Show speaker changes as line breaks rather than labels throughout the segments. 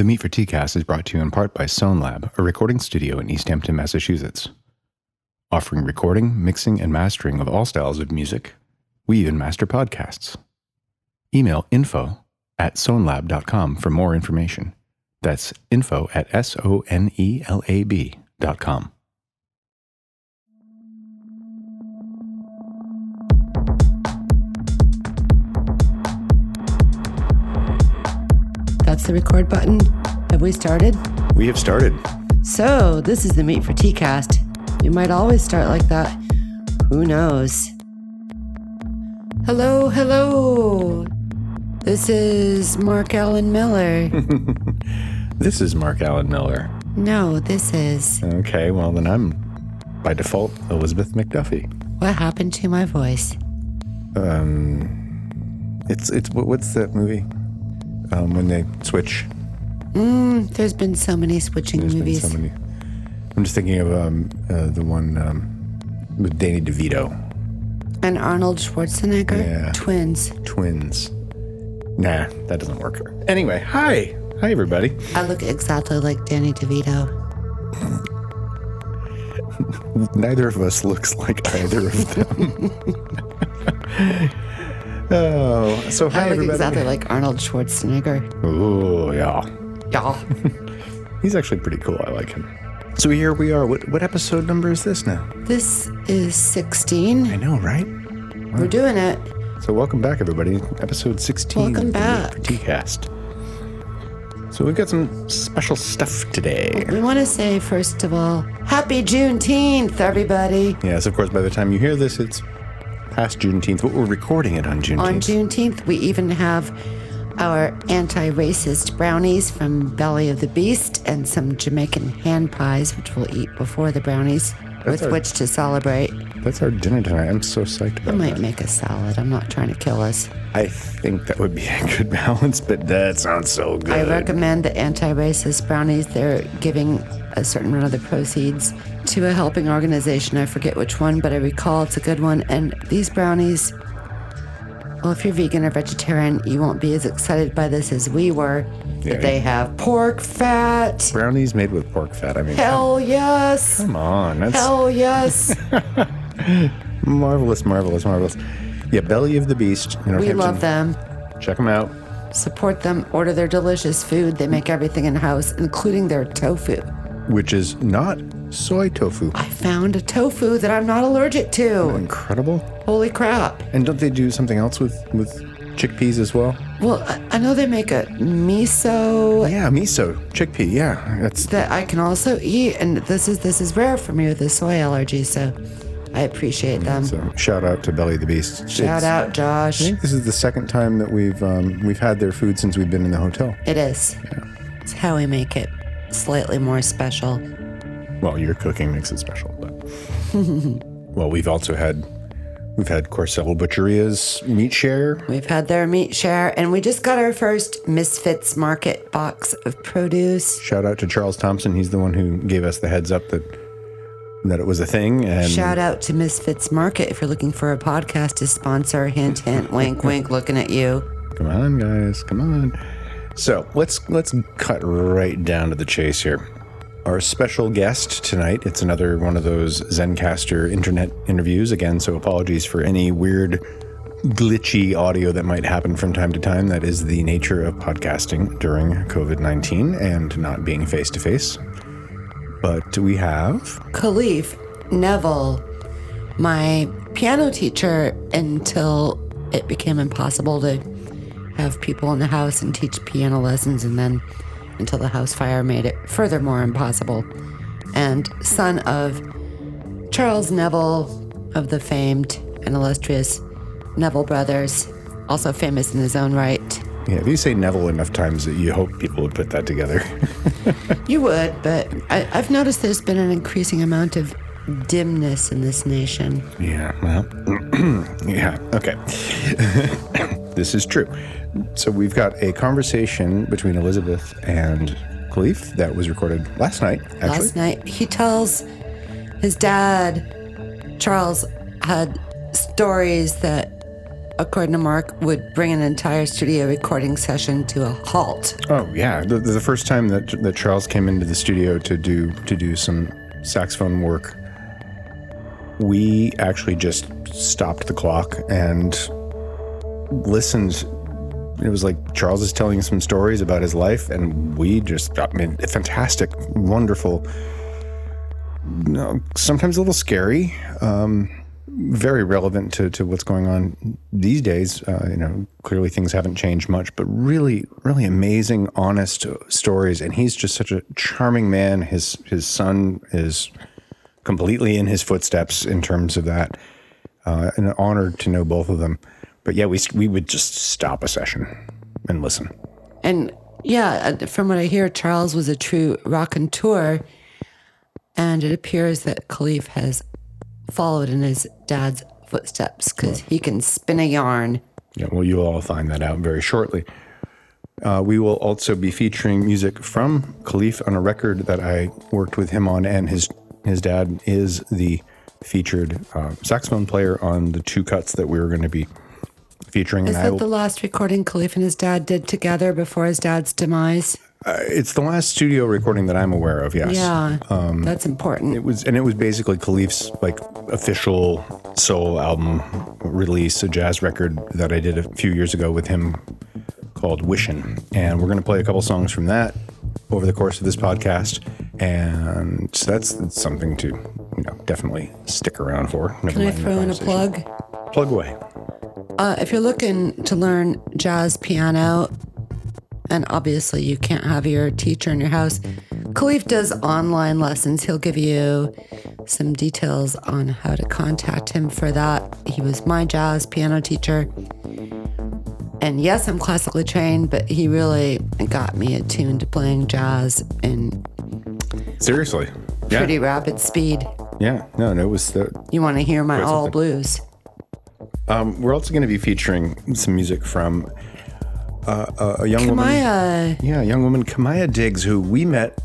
The Meet for T-Cast is brought to you in part by Sonelab, a recording studio in Easthampton, Massachusetts. Offering recording, mixing, and mastering of all styles of music, we even master podcasts. Email info at sonelab.com for more information. That's info at S O N E L A B
That's the record button. Have we started?
We have started.
So, this is the Meet for T-Cast. We might always start like that. Who knows? Hello, hello. This is Mark Alan Miller.
This is Mark Alan Miller.
no, this is.
Okay, well, then I'm by default Elizabeth MacDuffie.
What happened to my voice?
Um, it's, it's, what's that movie? Um, when they switch.
Mm, there's been so many switching
There's
movies.
been so many. I'm just thinking of um, uh, the one um, with Danny DeVito,
And Arnold Schwarzenegger?
Yeah.
Twins.
twins. Nah, that doesn't work. Anyway, hi, hi everybody.
I look exactly like Danny DeVito.
Neither of us looks like either of them. oh, so hi
I look
everybody.
exactly like Arnold Schwarzenegger.
Oh yeah,
Y'all.
he's actually pretty cool. I like him. So here we are. What what episode number is this now?
This is 16.
I know, right?
We're doing it.
So welcome back, everybody. Episode 16.
Welcome back.
T-Cast. So we've got some special stuff today.
We want to say, first of all, happy Juneteenth, everybody.
Yes, of course, by the time you hear this, it's past Juneteenth, but we're recording it on Juneteenth.
On Juneteenth, we even have our anti racist brownies from Belly of the Beast and some Jamaican hand pies, which we'll eat before the brownies, with
our-
which to celebrate.
That's our dinner tonight. I'm so psyched
I might
that.
make a salad. I'm not trying to kill us.
I think that would be a good balance, but that sounds so good.
I recommend the anti racist brownies. They're giving a certain amount of the proceeds to a helping organization. I forget which one, but I recall it's a good one. And these brownies, well, if you're vegan or vegetarian, you won't be as excited by this as we were.
Yeah.
But they have pork fat.
Brownies made with pork fat. I mean,
Hell yes.
come on. That's
Hell yes.
marvelous, marvelous, marvelous. Yeah, Belly of the Beast. in
we love them.
Check them out.
Support them. Order their delicious food. They make everything in house, including their tofu.
Which is not soy tofu.
I found a tofu that I'm not allergic to.
Incredible.
Holy crap.
And don't they do something else with with chickpeas as well?
Well, I- know they make a miso
Yeah, miso, chickpea. Yeah, that's
that I can also eat, and this is this is rare for me with a soy allergy, so I appreciate them.
so. Shout out to Belly the Beast.
Shout
It's-
out, Josh.
I think this is the second time that we've um, we've had their food since we've been in the hotel.
It is. It's how we make it slightly more special.
Well, your cooking makes it special, but well, we've also had we've had Corcel Butcheria's meat share.
We've had their meat share, and we just got our first Misfits Market box of produce.
Shout out to Charles Thompson. He's the one who gave us the heads up that that it was a thing. And
Shout out to Misfits Market if you're looking for a podcast to sponsor. Hint, hint, wink, wink, looking at you.
come on, guys, come on. So let's let's cut right down to the chase here. Our special guest tonight, it's another one of those Zencastr internet interviews. Again, so apologies for any weird, glitchy audio that might happen from time to time. That is the nature of podcasting during COVID 19 and not being face to face. But we have
Khalif Neville, my piano teacher until it became impossible to have people in the house and teach piano lessons, and then until the house fire made it furthermore impossible. And son of Charles Neville of the famed and illustrious Neville brothers, also famous in his own right.
Yeah, if you say Neville enough times, that you hope people would put that together.
You would, but I, I've noticed there's been an increasing amount of dimness in this nation.
yeah, well, yeah, okay. this is true. So we've got a conversation between Elizabeth and Khalif that was recorded last night, actually.
Last night, he tells his dad, Charles, had stories that according to Mark, would bring an entire studio recording session to a halt.
Oh yeah, the, the first time that that Charles came into the studio to do to do some saxophone work, we actually just stopped the clock and listened. It was like Charles is telling some stories about his life, and we just, I mean, fantastic, wonderful. No, sometimes a little scary. Um, very relevant to, to what's going on these days. Uh, you know, clearly things haven't changed much, but really, really amazing, honest stories. And he's just such a charming man. His his son is completely in his footsteps in terms of that. Uh, an honor to know both of them. But yeah, we we would just stop a session and listen.
And yeah, uh, from what I hear, Charles was a true raconteur, and tour. And it appears that Khalif has followed in his dad's footsteps because he can spin a yarn.
Yeah, well, you'll all find that out very shortly. Uh, we will also be featuring music from Khalif on a record that I worked with him on, and his his dad is the featured uh, saxophone player on the two cuts that we were going to be featuring.
Is
and I
that the last recording Khalif and his dad did together before his dad's demise?
uh, it's the last studio recording that I'm aware of. Yes.
Yeah,
Um,
that's important.
It was, and it was basically Khalif's like official solo album release, a jazz record that I did a few years ago with him called Wishin'. And we're going to play a couple songs from that over the course of this podcast. And so that's, that's something to, you know, definitely stick around for. Never
Can I throw in a plug?
Plug away.
Uh, if you're looking to learn jazz piano, and obviously you can't have your teacher in your house, Khalif does online lessons. He'll give you some details on how to contact him for that. He was my jazz piano teacher. And yes, I'm classically trained, but he really got me attuned to playing jazz in
Seriously. Yeah.
pretty rapid speed.
Yeah. No, no, it was the,
You want to hear my all blues?
Um, we're also going to be featuring some music from uh, a, a young woman. Yeah, a young woman, Kimaya Diggs, who we met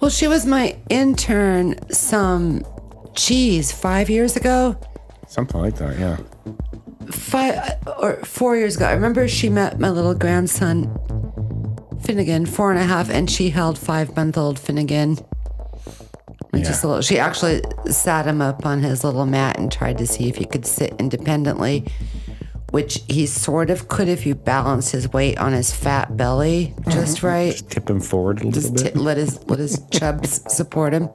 Well, she was my intern some, geez, five years ago.
Something like that, yeah.
five or four years ago. I remember she met my little grandson Finnegan, four and a half, and she held five month old Finnegan. Just a little. She actually sat him up on his little mat and tried to see if he could sit independently, which he sort of could if you balanced his weight on his fat belly just right.
Just tip him forward a little
Just
bit.
t- let his let his chubs support him.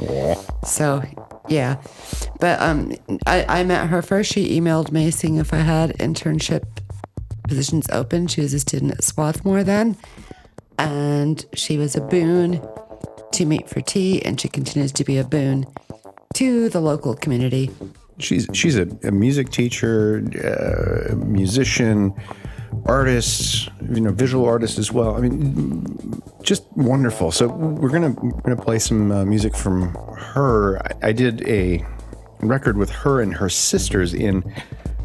Yeah. So, yeah. But um, I, I met her first. She emailed me seeing if I had internship positions open. She was a student at Swarthmore then. And she was a boon to meet for tea, and she continues to be a boon to the local community.
She's she's a, a music teacher, uh, musician, artist, you know, visual artist as well. I mean, just wonderful. So we're gonna we're gonna play some uh, music from her. I, I did a record with her and her sisters in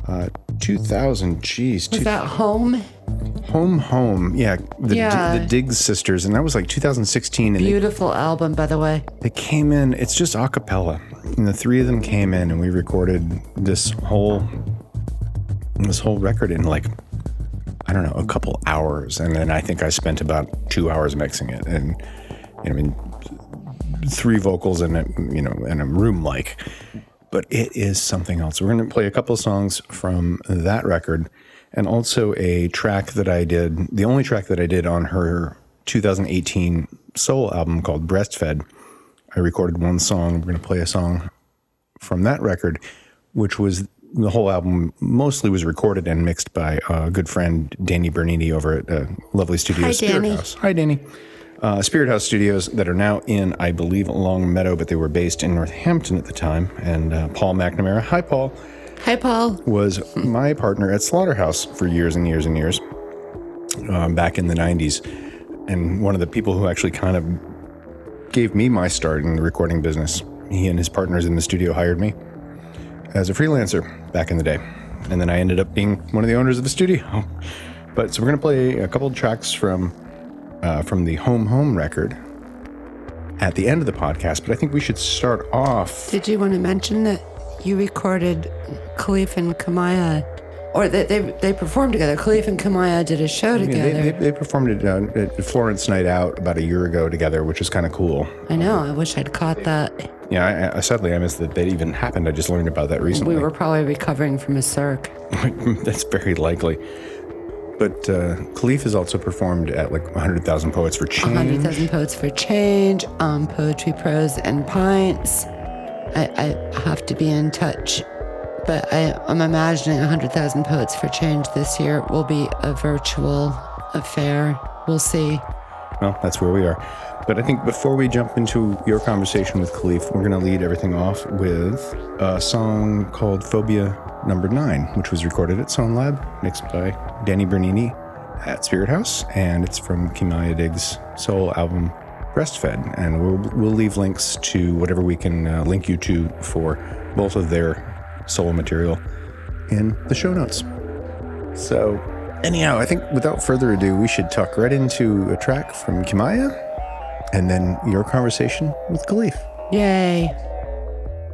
uh, 2000. Geez,
Was
two,
that home?
Home home. Yeah, the
Yeah.
the Diggs sisters, and that was like 2016. And they
Beautiful album, by the way.
they came in it's just a cappella and the three of them came in and we recorded this whole this whole record in like i don't know a couple hours and then i think i spent about two hours mixing it and you i mean three vocals in it you know in a room like but it is something else we're going to play a couple songs from that record and also a track that i did the only track that i did on her 2018 soul album called breastfed I recorded one song. We're going to play a song from that record, which was the whole album mostly was recorded and mixed by a good friend Danny Bernini over at uh, Lovely Studios
Hi,
Spirit
Danny.
House. Hi, Danny. Uh, Spirit House Studios that are now in, I believe, Longmeadow, but they were based in Northampton at the time. And uh, Paul McNamara, hi, Paul,
Hi, Paul.
was my partner at Slaughterhouse for years and years and years um, back in the 90s. And one of the people who actually kind of gave me my start in the recording business. He and his partners in the studio hired me as a freelancer back in the day. And then I ended up being one of the owners of the studio. But so we're going to play a couple of tracks from uh, from the Home Home record at the end of the podcast. But I think we should start off.
Did you want to mention that you recorded Khalif and Kimaya or they, they they performed together. Khalif and Kimaya did a show
Yeah,
together.
they, they, they performed it uh, at Florence Night Out about a year ago together, which is kind of cool.
I know. I wish I'd caught that.
Yeah, I, I, sadly I missed that that even happened. I just learned about that recently.
We were probably recovering from a circ.
That's very likely. But uh, Khalif has also performed at like 100,000 Poets for Change.
100,000 Poets for Change, um, Poetry Pros and Pints. I, I have to be in touch. But I, I'm imagining 100,000 Poets for Change this year will be a virtual affair. We'll see.
Well, that's where we are. But I think before we jump into your conversation with Khalif, we're going to lead everything off with a song called Phobia Number Nine, which was recorded at Sonelab, mixed by Danny Bernini at Spirit House, and it's from Kimaya Diggs' solo album Breastfed. And we'll, we'll leave links to whatever we can uh, link you to for both of their solo material in the show notes. So, anyhow, I think without further ado, we should tuck right into a track from Kimaya and then your conversation with Khalif.
Yay.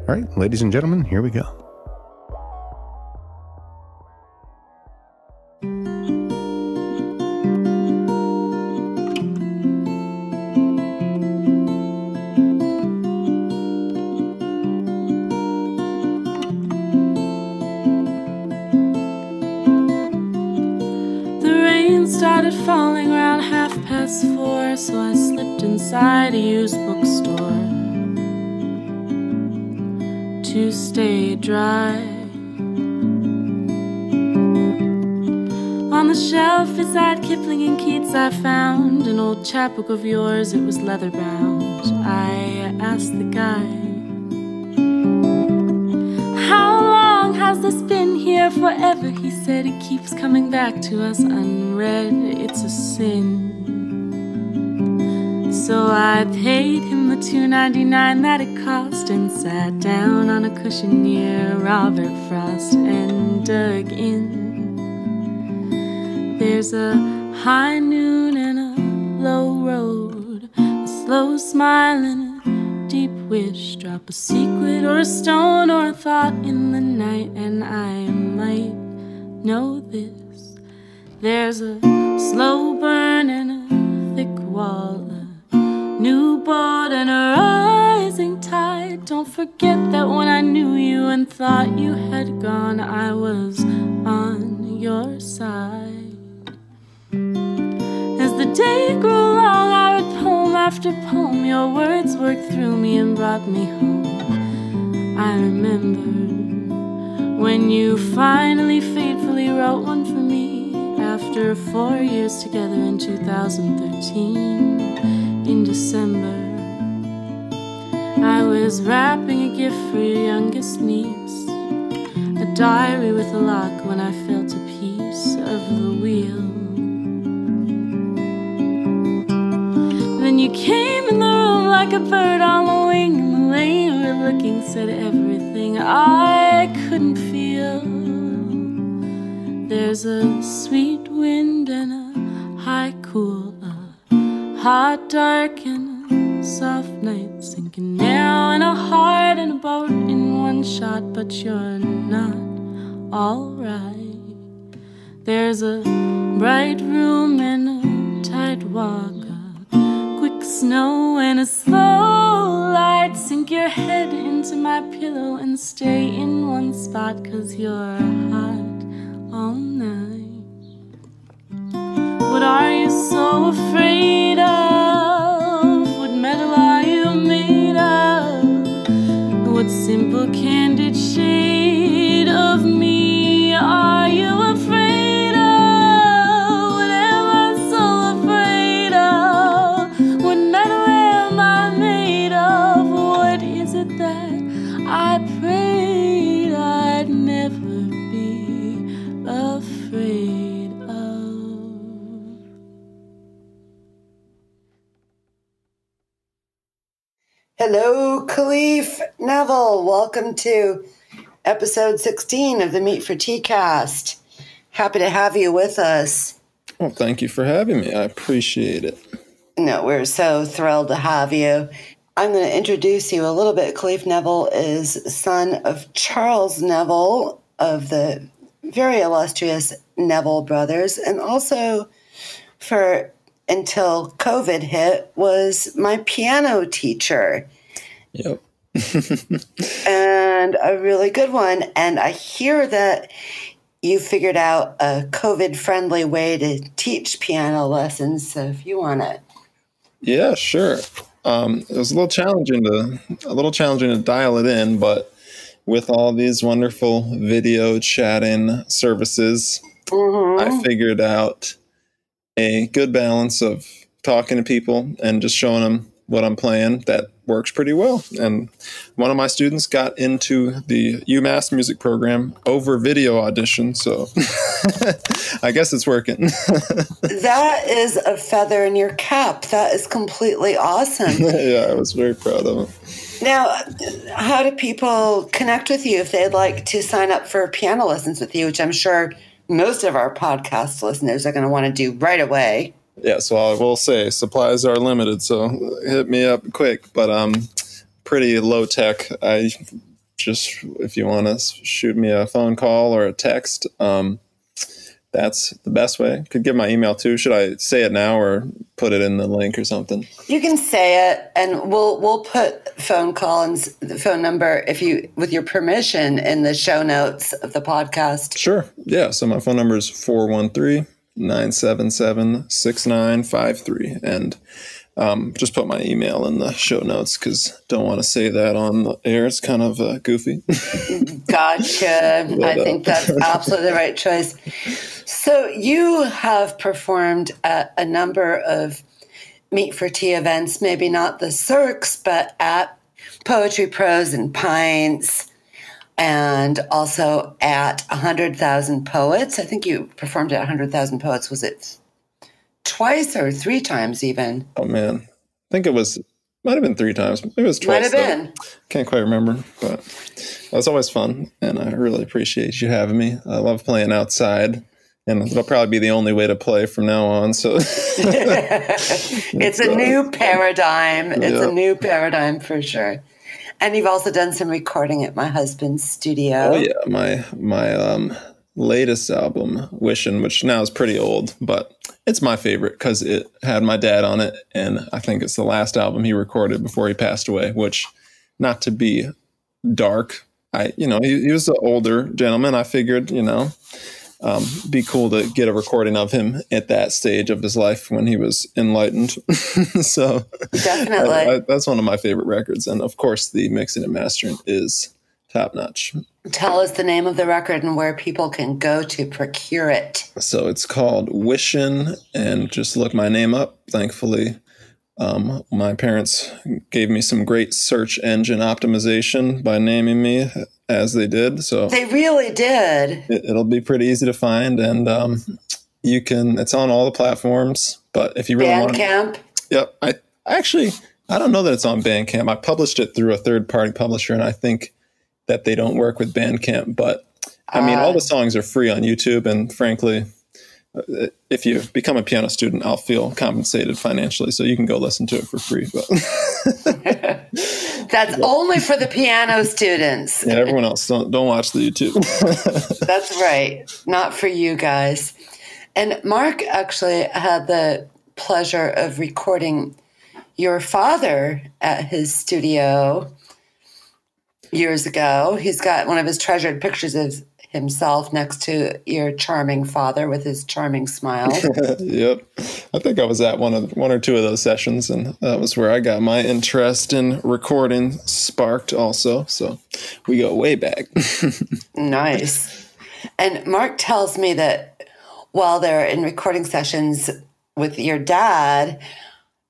All right, ladies and gentlemen, here we go.
Dry. On the shelf beside Kipling and Keats, I found an old chapbook of yours. It was leather bound. I asked the guy. How long has this been here forever? He said it keeps coming back to us unread. It's a sin. So I paid him the two ninety nine that it cost and sat down on a cushion near Robert Frost and dug in. There's a high noon and a low road, a slow smile and a deep wish. Drop a secret or a stone or a thought in the night, and I might know this. There's a slow burn and a thick wall, new boat and a rising tide. Don't forget that when I knew you and thought you had gone, I was on your side. As the day grew long, I read poem after poem. Your words worked through me and brought me home. I remember when you finally faithfully wrote one for me after four years together in 2013 in December. I was wrapping a gift for your youngest niece, a diary with a lock when I felt a piece of the wheel. Then you came in the room like a bird on the wing, and the way you were looking said everything I couldn't feel. There's a sweet wind and a high cool, hot dark and soft night sinking now in a heart and a boat in one shot, but you're not alright. There's a bright room and a tight walk, a quick snow and a slow light. Sink your head into my pillow and stay in one spot, cause you're hot all night. What are you so afraid of? What metal are you made of? What simple, candid shade of me
Hello, Khalif Neville. Welcome to episode 16 of the Meet for Tea cast. Happy to have you with us.
Well, thank you for having me. I appreciate it.
No, we're so thrilled to have you. I'm going to introduce you a little bit. Khalif Neville is son of Charles Neville of the very illustrious Neville brothers, and also for until COVID hit was my piano teacher.
Yep.
and a really good one. And I hear that you figured out a COVID friendly way to teach piano lessons. So if you want to.
Yeah, sure. Um, it was a little challenging to a little challenging to dial it in, but with all these wonderful video chatting services, mm-hmm. I figured out a good balance of talking to people and just showing them what I'm playing that works pretty well. And one of my students got into the UMass music program over video audition. So I guess it's working.
that is a feather in your cap. That is completely awesome.
yeah, I was very proud of
it. Now, how do people connect with you if they'd like to sign up for piano lessons with you, which I'm sure most of our podcast listeners are going to want to do right away?
Yeah, so I will say supplies are limited, so hit me up quick. But um, pretty low tech. I just if you want to shoot me a phone call or a text, um, that's the best way. Could give my email too. Should I say it now or put it in the link or something?
You can say it, and we'll we'll put phone call and the phone number if you with your permission in the show notes of the podcast.
Sure. Yeah. So my phone number is four one three 977 6953. And um, just put my email in the show notes because don't want to say that on the air. It's kind of uh, goofy.
gotcha. but, I uh, think that's absolutely the right choice. So you have performed at a number of Meet for Tea events, maybe not the Cirques, but at Poetry Pros and Pints and also at 100,000 Poets. I think you performed at 100,000 Poets. Was it twice or three times even?
Oh, man. I think it was, might have been three times. Maybe it was twice.
Might have been.
Can't quite remember, but it was always fun. And I really appreciate you having me. I love playing outside. And it'll probably be the only way to play from now on. So
it's a new paradigm. It's a new paradigm for sure. And you've also done some recording at my husband's studio.
Oh yeah, my my um latest album, Wishing, which now is pretty old, but it's my favorite because it had my dad on it, and I think it's the last album he recorded before he passed away. Which, not to be dark, I you know he, he was an older gentleman. I figured you know um, be cool to get a recording of him at that stage of his life when he was enlightened. so
definitely,
I, I, that's one of my favorite records, and of course, the mixing and mastering is top notch.
Tell us the name of the record and where people can go to procure it.
So it's called Wishin', and just look my name up. Thankfully, um, my parents gave me some great search engine optimization by naming me as they did. So
they really did.
It, will be pretty easy to find, and um, you can. It's on all the platforms. But if you really want,
Bandcamp.
Yep. I, I actually I don't know that it's on Bandcamp. I published it through a third party publisher, and I think that they don't work with Bandcamp. But I mean, uh, all the songs are free on YouTube, and frankly, if you become a piano student, I'll feel compensated financially, so you can go listen to it for free. But
that's only for the piano students.
Yeah, everyone else don't don't watch the YouTube.
that's right, not for you guys. And Mark actually had the pleasure of recording your father at his studio years ago. He's got one of his treasured pictures of himself next to your charming father with his charming smile.
yep. I think I was at one of one or two of those sessions and that was where I got my interest in recording sparked also. So we go way back.
nice. And Mark tells me that while they're in recording sessions with your dad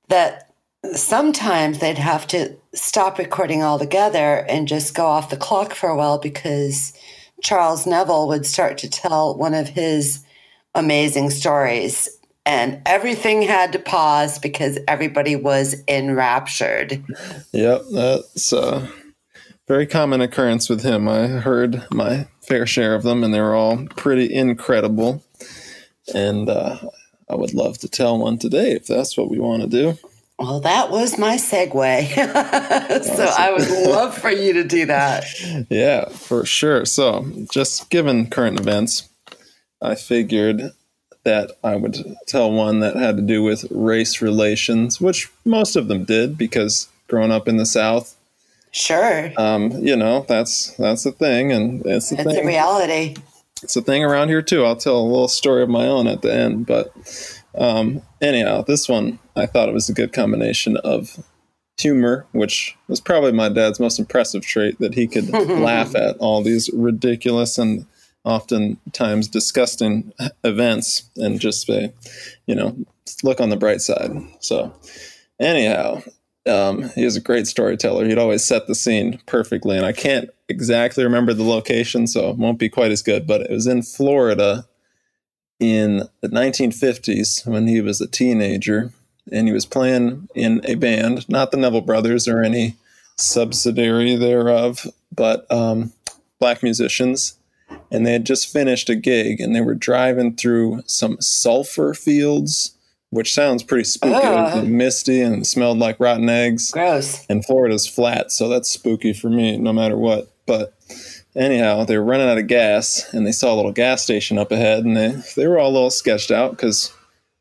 that sometimes they'd have to stop recording altogether and just go off the clock for a while because Charles Neville would start to tell one of his amazing stories. And everything had to pause because everybody was enraptured.
Yep, that's a very common occurrence with him. I heard my fair share of them, and they were all pretty incredible. And uh, I would love to tell one today if that's what we want to do.
Well, that was my segue. so I would love for you to do that.
Yeah, for sure. So, just given current events, I figured that I would tell one that had to do with race relations, which most of them did because growing up in the South,
Sure.
um, you know, that's that's a thing, and it's a
it's
thing.
a reality.
it's a thing around here too. I'll tell a little story of my own at the end, but um, anyhow, this one I thought it was a good combination of humor, which was probably my dad's most impressive trait that he could laugh at all these ridiculous and oftentimes disgusting events and just say, you know, look on the bright side. So, anyhow, um, he was a great storyteller. He'd always set the scene perfectly, and I can't exactly remember the location, so it won't be quite as good. But it was in Florida in the 1950s when he was a teenager, and he was playing in a band, not the Neville Brothers or any subsidiary thereof, but um, black musicians. And they had just finished a gig, and they were driving through some sulfur fields, which sounds pretty spooky. Was misty and smelled like rotten eggs
Gross.
and Florida's flat, so that's spooky for me no matter what. But anyhow, they were running out of gas, and they saw a little gas station up ahead, and they they were all a little sketched out because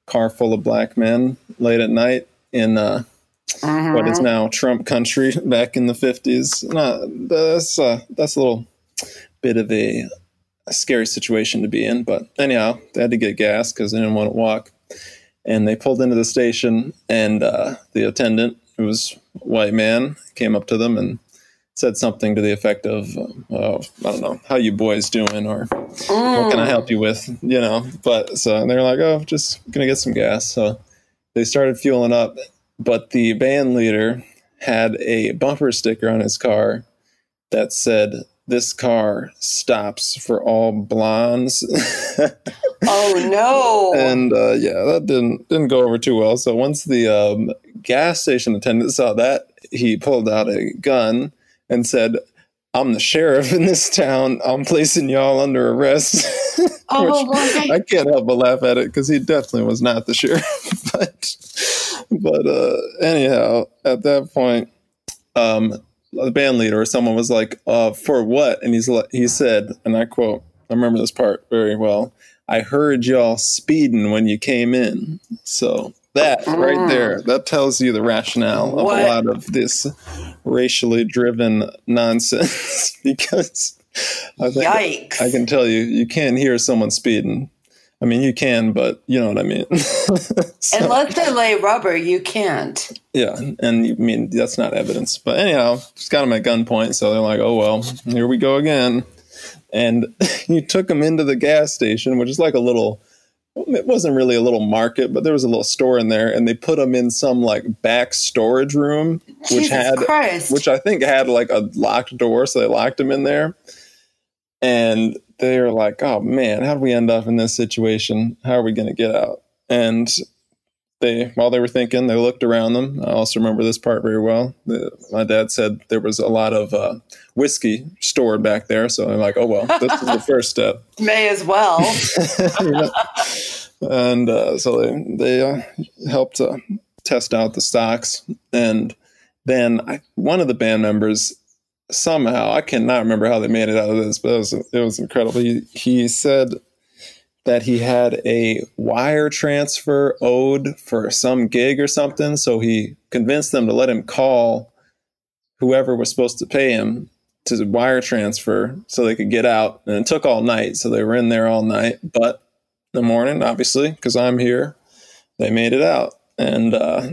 car full of black men late at night in uh, what is now Trump country back in the fifties. Not that's uh, that's a little bit of a, a scary situation to be in, but anyhow, they had to get gas because they didn't want to walk and they pulled into the station and uh, the attendant who was a white man came up to them and said something to the effect of oh, i don't know how you boys doing or what can i help you with you know but so they're like oh just gonna get some gas so they started fueling up but the band leader had a bumper sticker on his car that said this car stops for all blondes
Oh no.
and uh, yeah, that didn't didn't go over too well. So once the um, gas station attendant saw that, he pulled out a gun and said, "I'm the sheriff in this town. I'm placing y'all under arrest."
oh.
I can't help but laugh at it because he definitely was not the sheriff. but but uh, anyhow, at that point, um, the band leader or someone was like, uh, "For what?" And he's like, he said, and I quote, I remember this part very well. I heard y'all speeding when you came in. So that right mm. there, that tells you the rationale of
What?
a lot of this racially driven nonsense. because I think
Yikes.
I can tell you, you can't hear someone speeding. I mean, you can, but you know what I mean. So-
Unless they lay rubber, you can't.
yeah, and I mean that's not evidence. But anyhow, just got him at gunpoint, so they're like, "Oh well, here we go again." And you took them into the gas station, which is like a little. It wasn't really a little market, but there was a little store in there, and they put them in some like back storage room, which
Jesus
had,
Christ.
which I think had like a locked door, so they locked them in there. And they were like, "Oh man, how do we end up in this situation? How are we going to get out?" And they while they were thinking they looked around them. I also remember this part very well. The, my dad said there was a lot of uh, whiskey stored back there. So i'm like oh well this is the first step.
May as well.
You know? and uh, so they they uh, helped uh, test out the stocks. And then I, one of the band members somehow i cannot remember how they made it out of this but it was it was incredible. He, he said that he had a wire transfer owed for some gig or something. So he convinced them to let him call whoever was supposed to pay him to wire transfer so they could get out. And it took all night. So they were in there all night. But the morning, obviously, because I'm here, they made it out. And uh,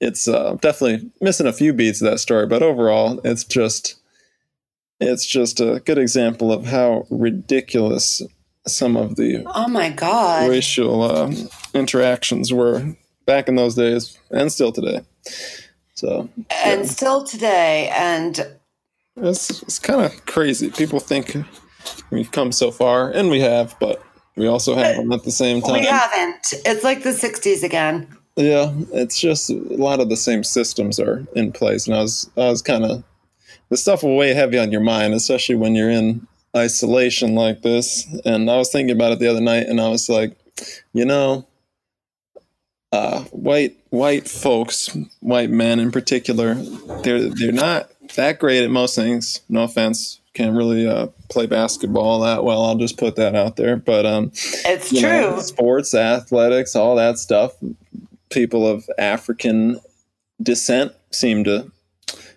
it's uh, definitely missing a few beats of that story. But overall, it's just. It's just a good example of how ridiculous some of the
Oh my God.
racial um, interactions were back in those days and still today. So
And still today, and
it's, it's kind of crazy. People think we've come so far, and we have, but we also haven't at the same time.
we haven't. It's like the 60s again.
Yeah, it's just a lot of the same systems are in place, and I was I was kind of the stuff will weigh heavy on your mind, especially when you're in isolation like this. And I was thinking about it the other night, and I was like, you know, uh, white white folks, white men in particular, they're they're not that great at most things. No offense, can't really uh, play basketball that well. I'll just put that out there. But um,
It's
you know,
true.
sports, athletics, all that stuff. People of African descent seem to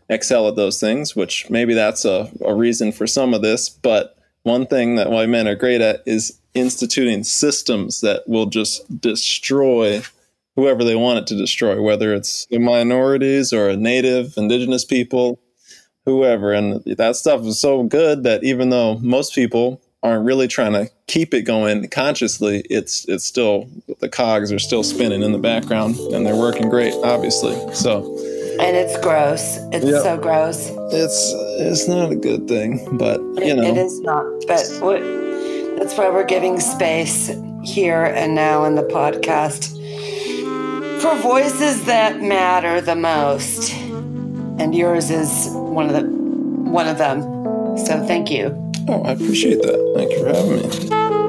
excel at those things, which maybe that's a, a reason for some of this. But one thing that white men are great at is instituting systems that will just destroy whoever they want it to destroy, whether it's minorities or native, indigenous people, whoever. And that stuff is so good that even though most people aren't really trying to keep it going consciously, it's it's still the cogs are still spinning in the background and they're working great, obviously. So
And it's gross. It's
Yep.
so gross.
it's it's not a good thing, but you know,
It is not. But what, that's why we're giving space here and now in the podcast for voices that matter the most. And yours is one of the one of them. So thank you.
oh, I appreciate that. Thank you for having me.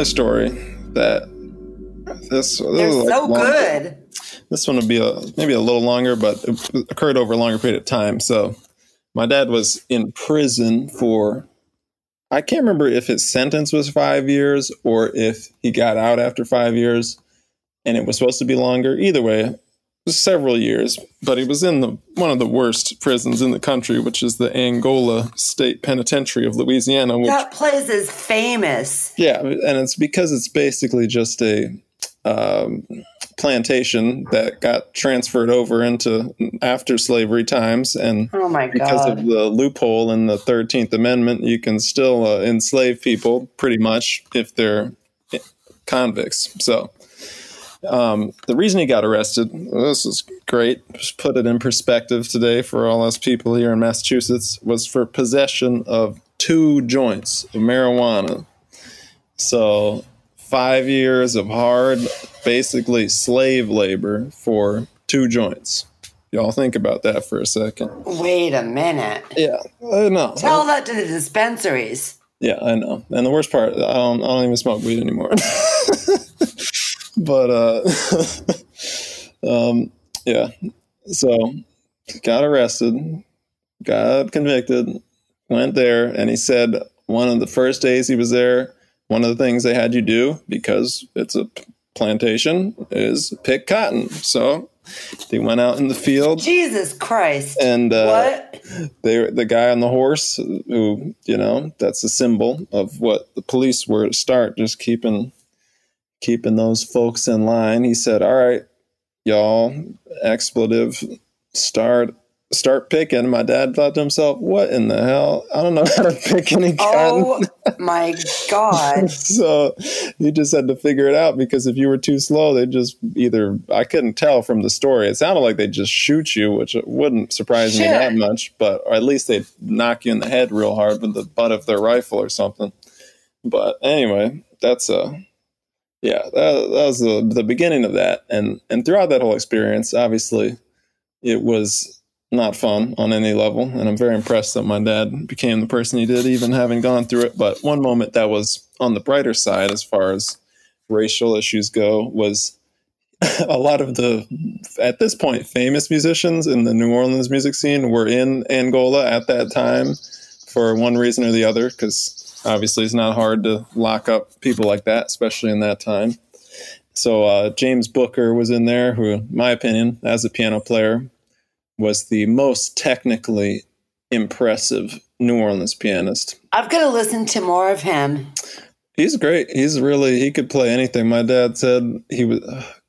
Another story that this, this
They're
like,
so
long-
good.
This one would be a, maybe a little longer, but it occurred over a longer period of time. So, my dad was in prison for, I can't remember if his sentence was five years or if he got out after five years and it was supposed to be longer. Either way, several years, but he was in the one of the worst prisons in the country, which is the Angola State Penitentiary of Louisiana, which
That place is famous.
yeah, and it's because it's basically just a um, plantation that got transferred over into after slavery times, and
Oh my
because of the loophole in the Thirteenth Amendment, you can still uh, enslave people pretty much if they're convicts. So. Um, the reason he got arrested, this is great, just put it in perspective today for all us people here in Massachusetts, was for possession of two joints of marijuana. So, five years of hard, basically slave labor for two joints. Y'all think about that for a second.
Wait a minute.
Yeah, I know.
Tell that to the dispensaries.
Yeah, I know. And the worst part, I don't, I don't even smoke weed anymore. but uh, um, yeah. So got arrested, got convicted, went there, and he said one of the first days he was there, one of the things they had you do because it's a plantation is pick cotton. So they went out in the field
Jesus Christ.
and uh,
what?
they the guy on the horse who you know that's a symbol of what the police were to start just keeping keeping those folks in line he said all right y'all expletive start start picking my dad thought to himself what in the hell i don't know how to pick any cotton
Oh my god.
so you just had to figure it out because if you were too slow, they just either I couldn't tell from the story. It sounded like they just shoot you, which wouldn't surprise me that much, but or at least they'd knock you in the head real hard with the butt of their rifle or something. But anyway, that's uh yeah, that, that was the the beginning of that, and and throughout that whole experience, obviously, it was not fun on any level. And I'm very impressed that my dad became the person he did, even having gone through it. But one moment that was on the brighter side, as far as racial issues go, was a lot of the, at this point, famous musicians in the New Orleans music scene were in Angola at that time for one reason or the other, because obviously it's not hard to lock up people like that, especially in that time. So uh, James Booker was in there, who, in my opinion, as a piano player, was the most technically impressive New Orleans pianist.
I've got to listen to more of him.
He's great. He's really he could play anything. My dad said he was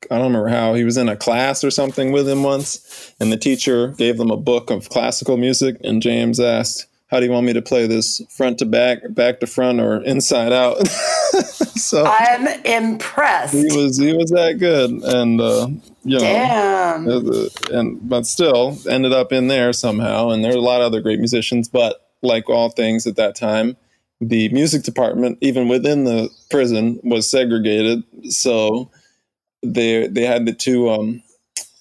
I don't remember how he was in a class or something with him once, and the teacher gave them a book of classical music, and James asked, "How do you want me to play this? Front to back, back to front, or inside out?" so
I'm impressed.
he was he was that good, and uh, you know.
Damn.
Uh, and but still ended up in there somehow and there are a lot of other great musicians but like all things at that time the music department even within the prison was segregated so they they had the two um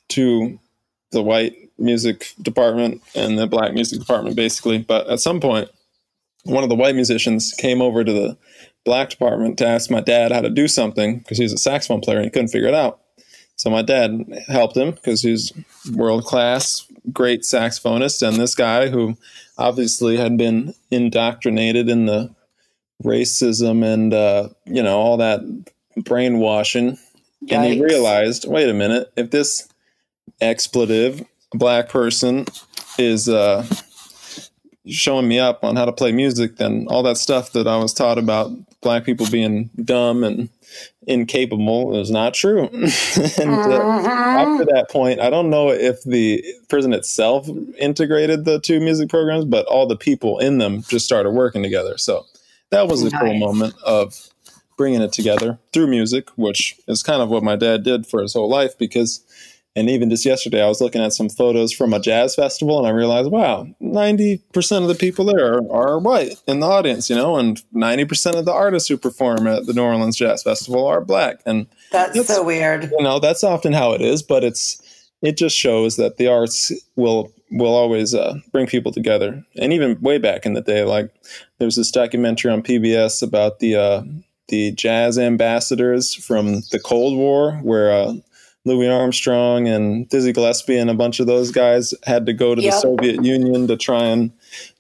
two the white music department and the black music department basically. But at some point one of the white musicians came over to the black department to ask my dad how to do something because he was a saxophone player and he couldn't figure it out. So my dad helped him because he's world class, great saxophonist, and this guy who obviously had been indoctrinated in the racism and uh, you know all that brainwashing, and he realized, wait a minute, if this expletive black person is uh, showing me up on how to play music, then all that stuff that I was taught about black people being dumb and incapable is not true. and uh, after that point, I don't know if the prison itself integrated the two music programs, but all the people in them just started working together. So that was a cool moment of bringing it together through music, which is kind of what my dad did for his whole life because. And even just yesterday, I was looking at some photos from a jazz festival, and I realized, wow, ninety percent of the people there are, are white in the audience, you know, and ninety percent of the artists who perform at the New Orleans Jazz Festival are black. And
That's
That's-
so weird.
you know that's often how it is but it's it just shows that the arts will will always uh, bring people together and even way back in the day like there was this documentary on pbs about the uh the jazz ambassadors from the Cold War, where uh, Louis Armstrong and Dizzy Gillespie and a bunch of those guys had to go to
Yep.
the Soviet Union to try and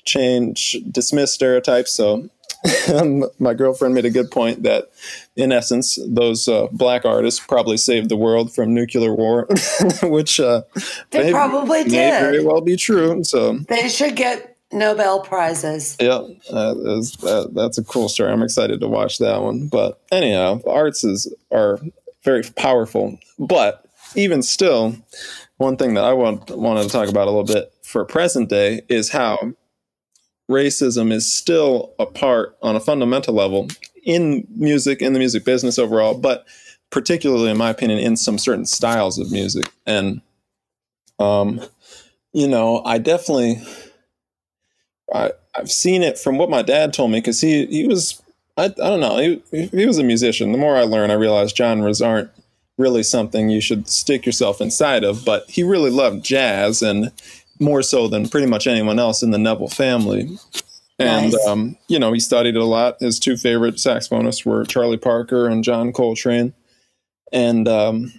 change, dismiss stereotypes. So my girlfriend made a good point that, in essence, those uh, black artists probably saved the world from nuclear war, which uh,
They
may-
probably
may
did.
very well be true. So
They should get Nobel prizes.
yeah, uh, is- that, that's a cool story. I'm excited to watch that one. But anyhow, arts is are very powerful. But even still, one thing that I want wanted to talk about a little bit for present day is how racism is still a part on a fundamental level in music, in the music business overall, but particularly, in my opinion, in some certain styles of music. And, um, you know, I definitely, I, I've seen it from what my dad told me because he, he was, I, I don't know, he, he was a musician. The more I learn, I realize genres aren't really something you should stick yourself inside of, but he really loved jazz and more so than pretty much anyone else in the Neville family. And,
Nice.
um, you know, he studied it a lot. His two favorite saxophonists were Charlie Parker and John Coltrane. And, um,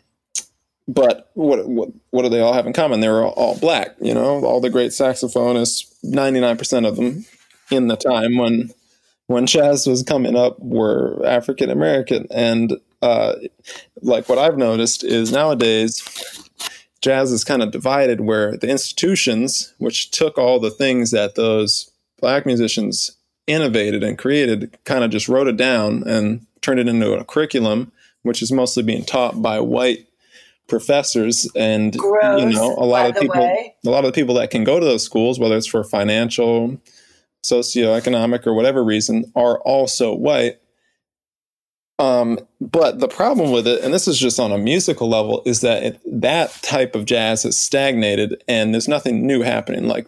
but what, what what do they all have in common? They were all, all black, you know, all the great saxophonists, 99% of them in the time when when jazz was coming up were African American. And uh, like what I've noticed is nowadays jazz is kind of divided where the institutions, which took all the things that those black musicians innovated and created, kind of just wrote it down and turned it into a curriculum, which is mostly being taught by white professors and
Gross,
you know a lot of people
way.
a lot of the people that can go to those schools whether it's for financial socioeconomic or whatever reason are also white um, but the problem with it, and this is just on a musical level, is that it, that type of jazz has stagnated and there's nothing new happening. Like,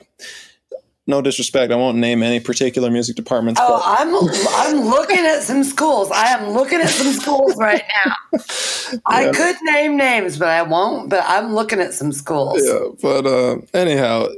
no disrespect, I won't name any particular music departments.
Oh,
but
I'm I'm looking at some schools. I am looking at some schools right now. I could name names, but I won't. But I'm looking at some schools.
yeah, but uh, anyhow,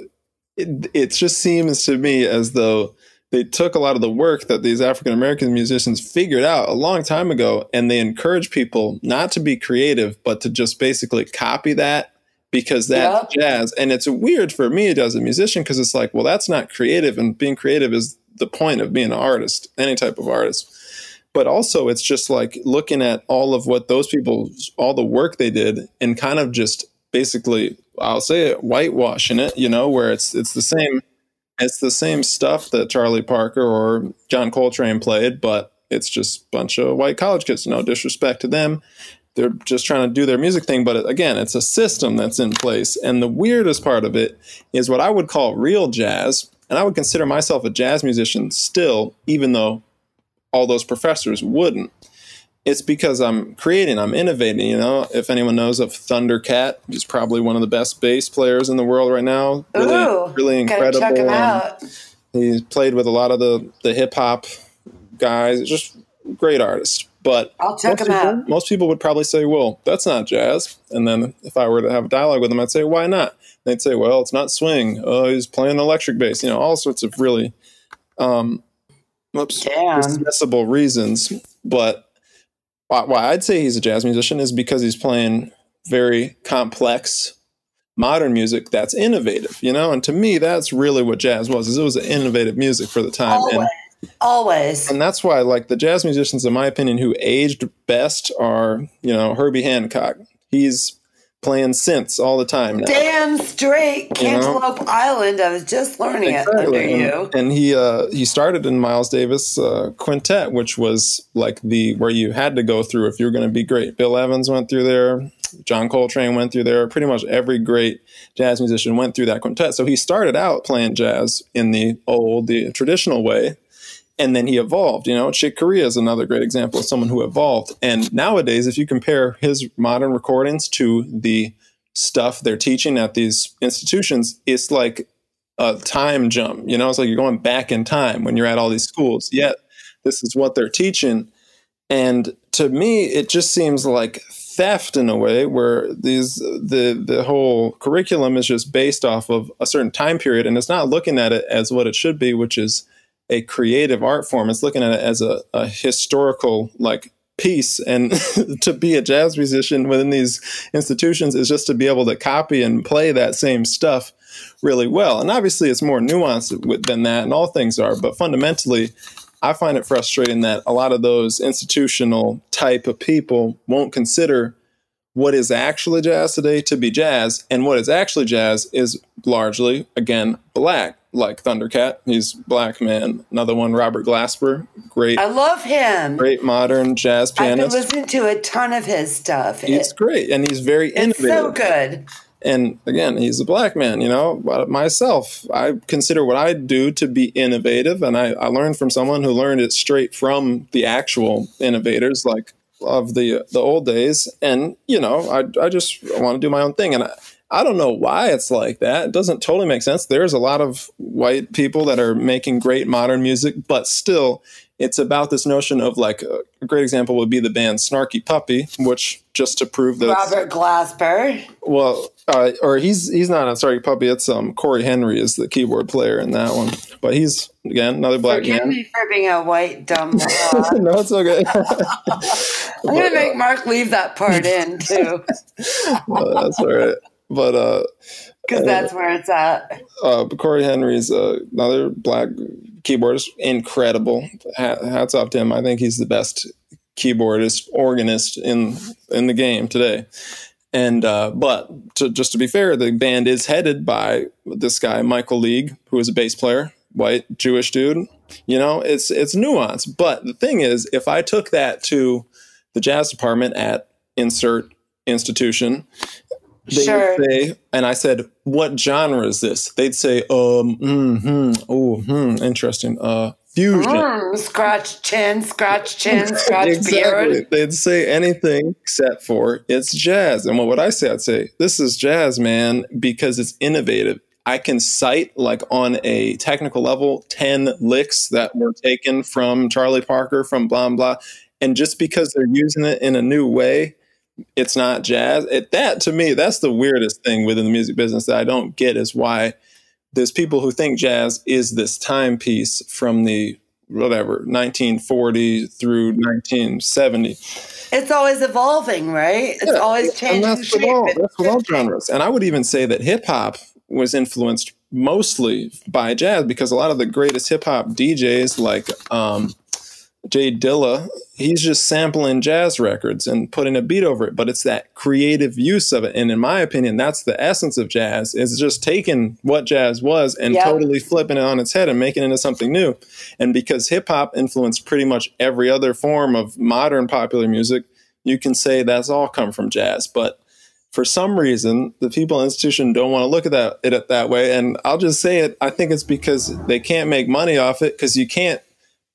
it, it just seems to me as though they took a lot of the work that these African American musicians figured out a long time ago, and they encourage people not to be creative, but to just basically copy that because that's jazz. And it's weird for me as a musician because it's like, well, that's not creative, and being creative is the point of being an artist, any type of artist. But also, it's just like looking at all of what those people, all the work they did, and kind of just basically, I'll say it, whitewashing it. You know, where it's it's the same, it's the same stuff that Charlie Parker or John Coltrane played, but it's just a bunch of white college kids. No disrespect to them, they're just trying to do their music thing. But again, it's a system that's in place. And the weirdest part of it is what I would call real jazz. And I would consider myself a jazz musician still, even though all those professors wouldn't. It's because I'm creating, I'm innovating. You know, if anyone knows of Thundercat, he's probably one of the best bass players in the world right now. Really,
Ooh,
really incredible.
check him
Um,
out.
He's played with a lot of the the hip hop guys. Just great artist. But
I'll check
most
him
people,
out.
Most people would probably say, "Well, that's not jazz." And then if I were to have a dialogue with them, I'd say, "Why not?" They'd say, "Well, it's not swing. Oh, he's playing electric bass." You know, all sorts of really, um, whoops,
Damn.
dismissible reasons. But why, why I'd say he's a jazz musician is because he's playing very complex modern music that's innovative, you know? And to me, that's really what jazz was, is it was innovative music for the time.
Always.
And,
Always.
and that's why, like, the jazz musicians, in my opinion, who aged best are, you know, Herbie Hancock. He's playing synths all the time now.
Damn straight.
You know?
Cantaloupe Island. I was just learning it under
And,
you.
and he uh, he started in Miles Davis uh, quintet, which was like the where you had to go through if you were going to be great. Bill Evans went through there. John Coltrane went through there. Pretty much every great jazz musician went through that quintet. So he started out playing jazz in the old, the traditional way, and then he evolved. You know, Chick Corea is another great example of someone who evolved. And nowadays, if you compare his modern recordings to the stuff they're teaching at these institutions, it's like a time jump. You know, it's like you're going back in time when you're at all these schools. Yet this is what they're teaching. And to me, it just seems like theft in a way where these the the whole curriculum is just based off of a certain time period and it's not looking at it as what it should be, which is a creative art form. It's looking at it as a, a historical like piece. And to be a jazz musician within these institutions is just to be able to copy and play that same stuff really well. And obviously, it's more nuanced than that, and all things are. But fundamentally, I find it frustrating that a lot of those institutional type of people won't consider what is actually jazz today to be jazz, and what is actually jazz is largely, again, black, like Thundercat. He's black man. Another one, Robert Glasper, great.
I love him.
Great modern jazz pianist.
I've been listening to a ton of his stuff.
He's it, great, and he's very innovative.
It's so good.
And again, he's a black man, you know, myself. I consider what I do to be innovative. And I, I learned from someone who learned it straight from the actual innovators, like of the the old days. And, you know, I, I just want to do my own thing. And I, I don't know why it's like that. It doesn't totally make sense. There's a lot of white people that are making great modern music, but still, it's about this notion of like a great example would be the band Snarky Puppy, which just to prove that
Robert Glasper.
Well, uh, or he's he's not on Snarky Puppy. It's um Cory Henry is the keyboard player in that one, but he's again another black
Forgive
man.
me for being a white dumb.
no, it's okay.
I'm gonna make Mark leave that part in too.
well, that's all right, but uh,
because that's where it's at.
Uh, Cory Henry's uh, another black keyboardist, incredible. Hats off to him. I think he's the best keyboardist organist in in the game today. And uh, but to, just to be fair, the band is headed by this guy Michael League, who is a bass player, white Jewish dude. You know, it's it's nuance. But the thing is, if I took that to the jazz department at insert institution they sure. would say, and I said, "What genre is this?" They'd say, "Um, hmm, oh, hmm, interesting. Uh, fusion." Mm,
scratch chin, scratch chin, scratch exactly. beard.
They'd say anything except for it's jazz. And what would I say? I'd say, "This is jazz, man, because it's innovative." I can cite, like on a technical level, 10 licks that were taken from Charlie Parker, from blah, blah. And just because they're using it in a new way, it's not jazz. It, that to me, that's the weirdest thing within the music business that I don't get is why there's people who think jazz is this timepiece from the whatever 1940 through 1970.
It's always evolving, right? It's yeah, always changing. And that's, with all,
that's with all genres. And I would even say that hip hop was influenced mostly by jazz because a lot of the greatest hip hop DJs like um, J Dilla, he's just sampling jazz records and putting a beat over it, but it's that creative use of it. And in my opinion, that's the essence of jazz is just taking what jazz was and yep. totally flipping it on its head and making it into something new. And because hip hop influenced pretty much every other form of modern popular music, you can say that's all come from jazz. But for some reason, the people institution don't want to look at that it that way. And I'll just say it. I think it's because they can't make money off it because you can't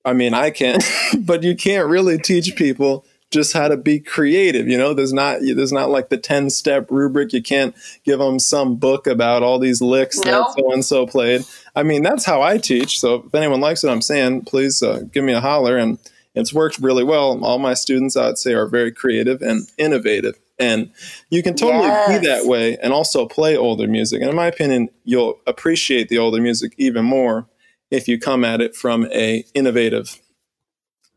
I mean, I can, but you can't really teach people just how to be creative. You know, there's not there's not like the ten step rubric. You can't give them some book about all these licks that so and so played. I mean, that's how I teach. So if anyone likes what I'm saying, please uh, give me a holler. And it's worked really well. All my students, I'd say, are very creative and innovative. And you can totally yes. be that way and also play older music. And in my opinion, you'll appreciate the older music even more if you come at it from a innovative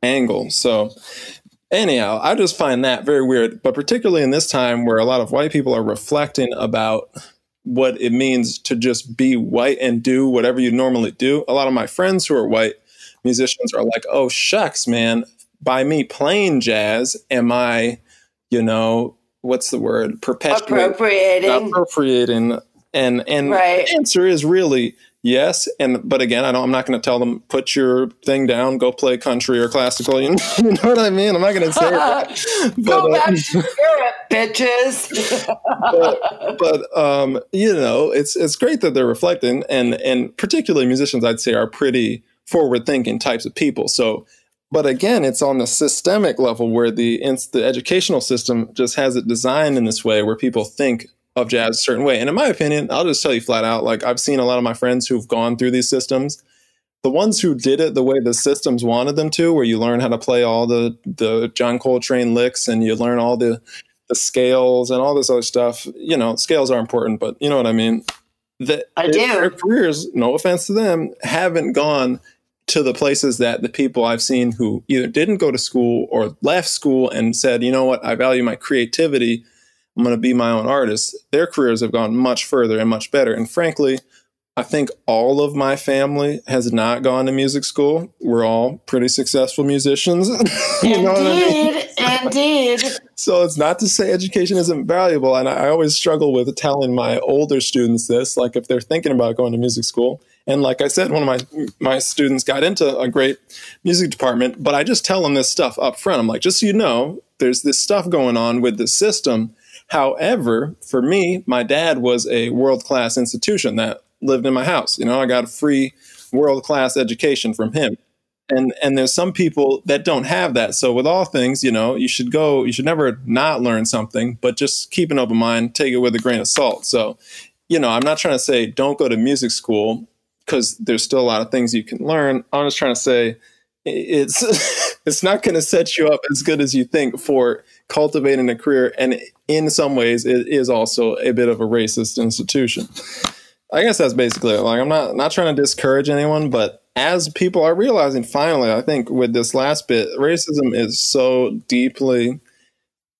angle. So anyhow, I just find that very weird, but particularly in this time where a lot of white people are reflecting about what it means to just be white and do whatever you normally do. A lot of my friends who are white musicians are like, "Oh shucks, man, by me playing jazz, am I, you know, what's the word?
Perpetuating appropriating
appropriating and and right. the answer is really yes and but again i don't i'm not going to tell them put your thing down go play country or classical you know, you know what i mean? I'm not going to say
that. Go but, back uh, to Europe, bitches.
But, but um, you know it's it's great that they're reflecting and and particularly musicians i'd say are pretty forward thinking types of people. So but again it's on the systemic level where the the educational system just has it designed in this way where people think of jazz a certain way. And in my opinion, I'll just tell you flat out, like I've seen a lot of my friends who've gone through these systems. The ones who did it the way the systems wanted them to, where you learn how to play all the the John Coltrane licks and you learn all the the scales and all this other stuff. You know, scales are important, but you know what I mean. That
I do.
Their careers, no offense to them, haven't gone to the places that the people I've seen who either didn't go to school or left school and said, you know what, I value my creativity. I'm going to be my own artist. Their careers have gone much further and much better. And frankly, I think all of my family has not gone to music school. We're all pretty successful musicians.
you know indeed, I mean? indeed.
So it's not to say education isn't valuable. And I always struggle with telling my older students this, like if they're thinking about going to music school. And like I said, one of my my students got into a great music department, but I just tell them this stuff up front. I'm like, just so you know, there's this stuff going on with the system. However, for me, my dad was a world class institution that lived in my house. You know, I got a free world class education from him. And and there's some people that don't have that. So with all things, you know, you should go, you should never not learn something, but just keep an open mind, take it with a grain of salt. So, you know, I'm not trying to say don't go to music school because there's still a lot of things you can learn. I'm just trying to say it's it's not going to set you up as good as you think for cultivating a career and in some ways it is also a bit of a racist institution I guess that's basically it. Like I'm not not trying to discourage anyone, but as people are realizing finally, I think with this last bit, racism is so deeply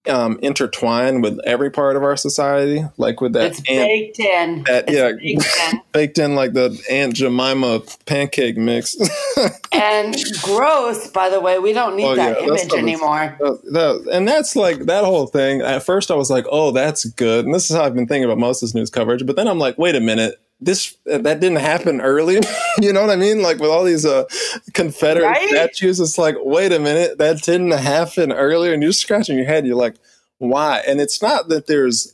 um, intertwined with every part of our society, like with that.
It's baked in.
That,
it's
yeah, baked in. baked in like the Aunt Jemima pancake mix.
and gross, by the way. We don't need oh, that yeah, image anymore.
That, that, and that's like that whole thing. At first, I was like, "Oh, that's good," and this is how I've been thinking about most of this news coverage. But then I'm like, "Wait a minute." This that didn't happen early. you know what I mean? Like with all these uh, Confederate right? statues, it's like, wait a minute, that didn't happen earlier, and you're scratching your head. You're like, why? And it's not that there's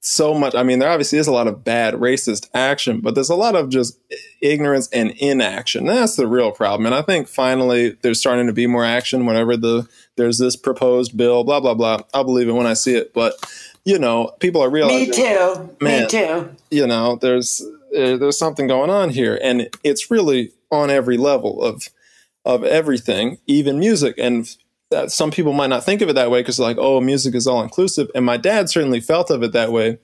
so much. I mean, there obviously is a lot of bad racist action, but there's a lot of just ignorance and inaction. That's the real problem. And I think finally there's starting to be more action whenever the there's this proposed bill, blah blah blah. I'll believe it when I see it, but you know, people are realizing.
Me too. Man, Me too.
You know, there's uh, there's something going on here, and it's really on every level of of everything, even music. And that some people might not think of it that way because like, oh, music is all inclusive. And my dad certainly felt of it that way.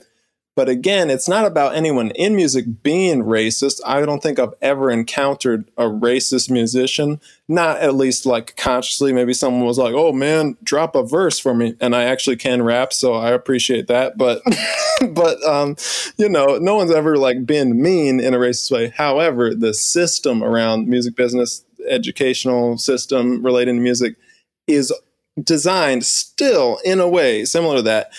But again, it's not about anyone in music being racist. I don't think I've ever encountered a racist musician, not at least like consciously. Maybe someone was like, "Oh man, drop a verse for me," and I actually can rap, so I appreciate that. But, but um, you know, no one's ever like been mean in a racist way. However, the system around music business, educational system relating to music, is designed still in a way similar to that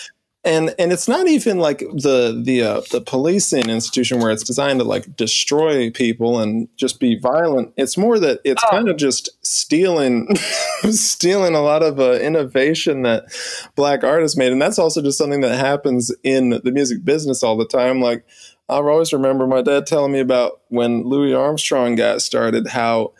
and and it's not even like the the uh, the policing institution where it's designed to like destroy people and just be violent. It's more that it's oh. kind of just stealing stealing a lot of uh, innovation that black artists made, and that's also just something that happens in the music business all the time. Like I always remember my dad telling me about when Louis Armstrong got started, how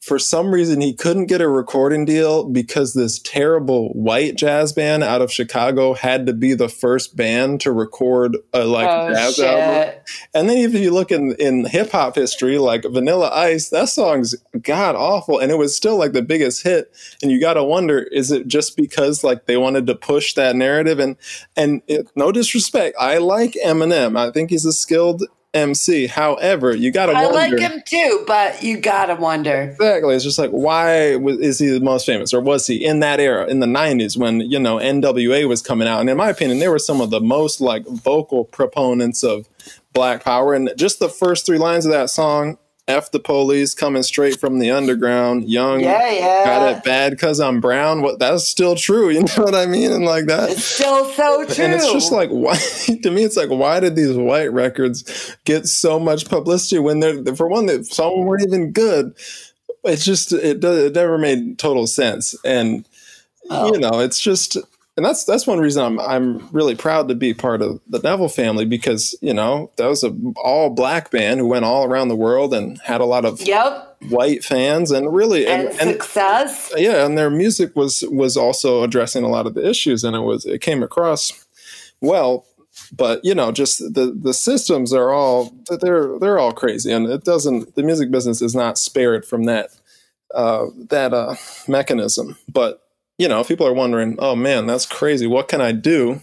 for some reason he couldn't get a recording deal because this terrible white jazz band out of Chicago had to be the first band to record a like oh, jazz shit. album. And then if you look in in hip hop history, like Vanilla Ice, that song's god awful, and it was still like the biggest hit. And you got to wonder, is it just because like they wanted to push that narrative? And and it, no disrespect, I like Eminem. I think he's a skilled MC. However, you gotta. I
wonder, like him too, but you gotta wonder.
Exactly. It's just like, why was, is he the most famous, or was he in that era in the '90s when you know NWA was coming out? And in my opinion, they were some of the most like vocal proponents of Black Power. And just the first three lines of that song F the police coming straight from the underground, young,
yeah, yeah.
got it bad because I'm brown. What that's still true, you know what I mean? And like that,
it's still so true.
And it's just like why to me, it's like why did these white records get so much publicity when they're for one that some weren't even good. It's just it it never made total sense, and oh. you know, it's just and that's that's one reason I'm I'm really proud to be part of the Neville family because you know that was a all black band who went all around the world and had a lot of
yep.
white fans and really
and, and success.
And, yeah, and their music was was also addressing a lot of the issues, and it was it came across well. But you know, just the the systems are all they're they're all crazy, and it doesn't the music business is not spared from that uh, that uh, mechanism, but you know, people are wondering, oh man, that's crazy. What can I do?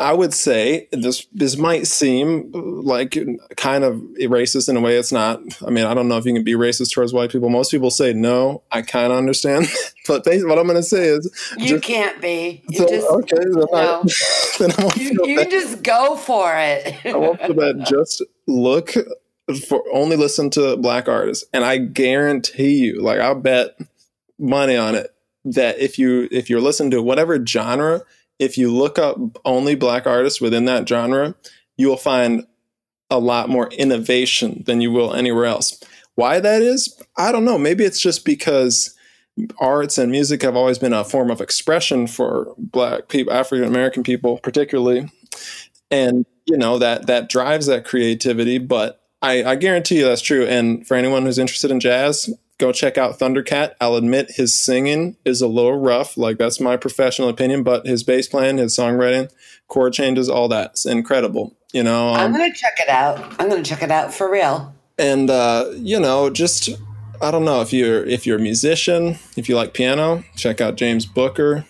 I would say this this might seem uh, like kind of racist in a way it's not. I mean, I don't know if you can be racist towards white people. Most people say no. I kind of understand, but what I'm going to say is
you just, can't be. You
so,
just,
okay, then,
no.
I, then I
you, you
bad.
just go for it.
I won't feel bad. Just look for only listen to black artists, and I guarantee you, like I'll bet money on it that if you if you're listening to whatever genre if you look up only black artists within that genre, you will find a lot more innovation than you will anywhere else. Why that is, I don't know. Maybe it's just because arts and music have always been a form of expression for black people, African American people particularly. And you know that that drives that creativity, but I, I guarantee you that's true. And for anyone who's interested in jazz, go check out Thundercat. I'll admit his singing is a little rough. Like that's my professional opinion, but his bass playing, his songwriting, chord changes, all that's incredible. You know,
I'm
um,
gonna check it out. I'm gonna check it out for real.
and uh, you know, just I don't know if you're if you're a musician, if you like piano, check out James Booker.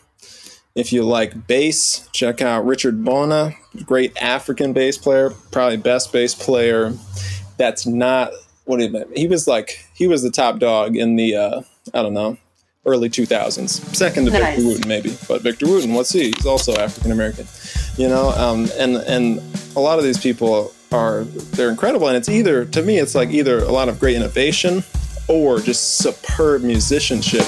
If you like bass, check out Richard Bona, great African bass player, probably best bass player. That's not what do you He was like he was the top dog in the uh, I don't know early 2000s, second to
Nice.
Victor Wooten maybe, but Victor Wooten, what's he? He's also African American, you know. Um, and and a lot of these people are they're incredible, and it's either to me it's like either a lot of great innovation or just superb musicianship.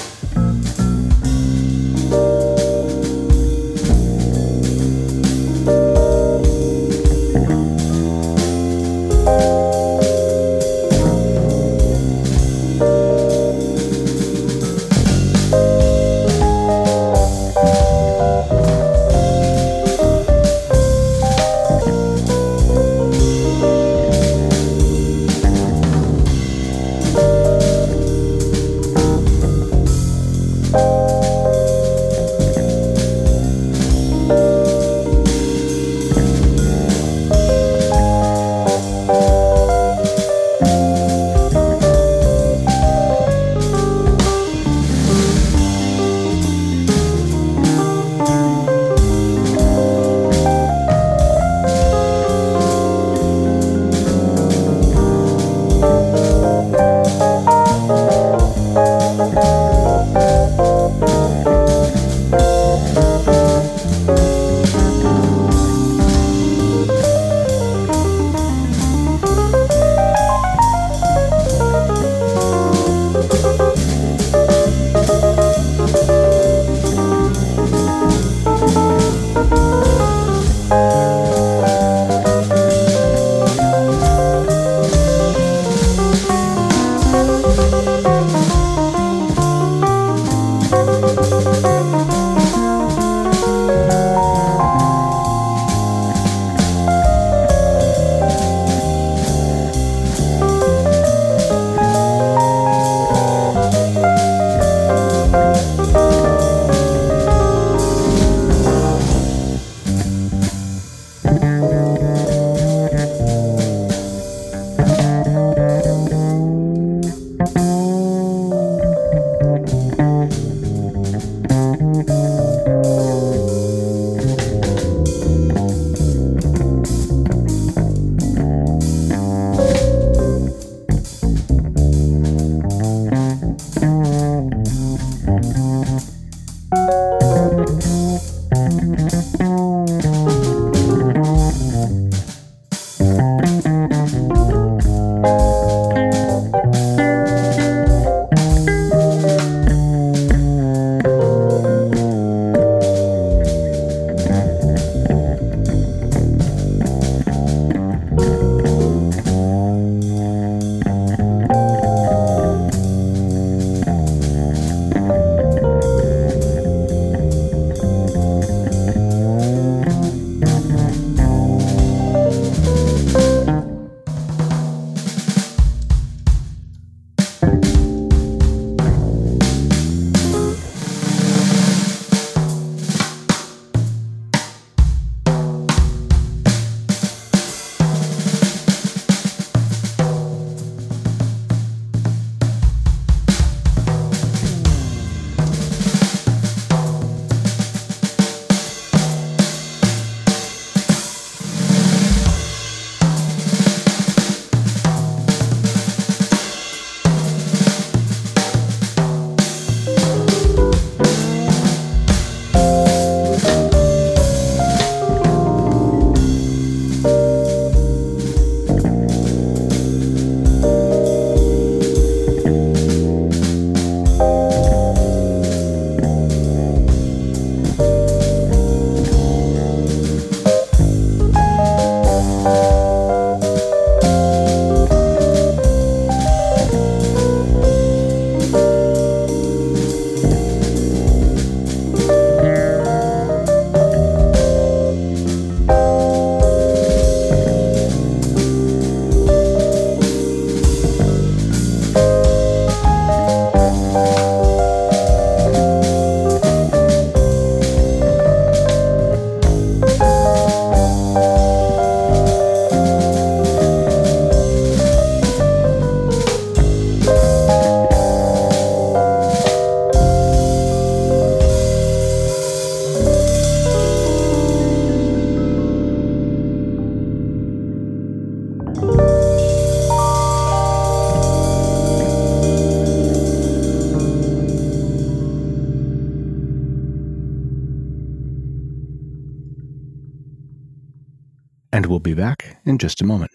Back in just a moment.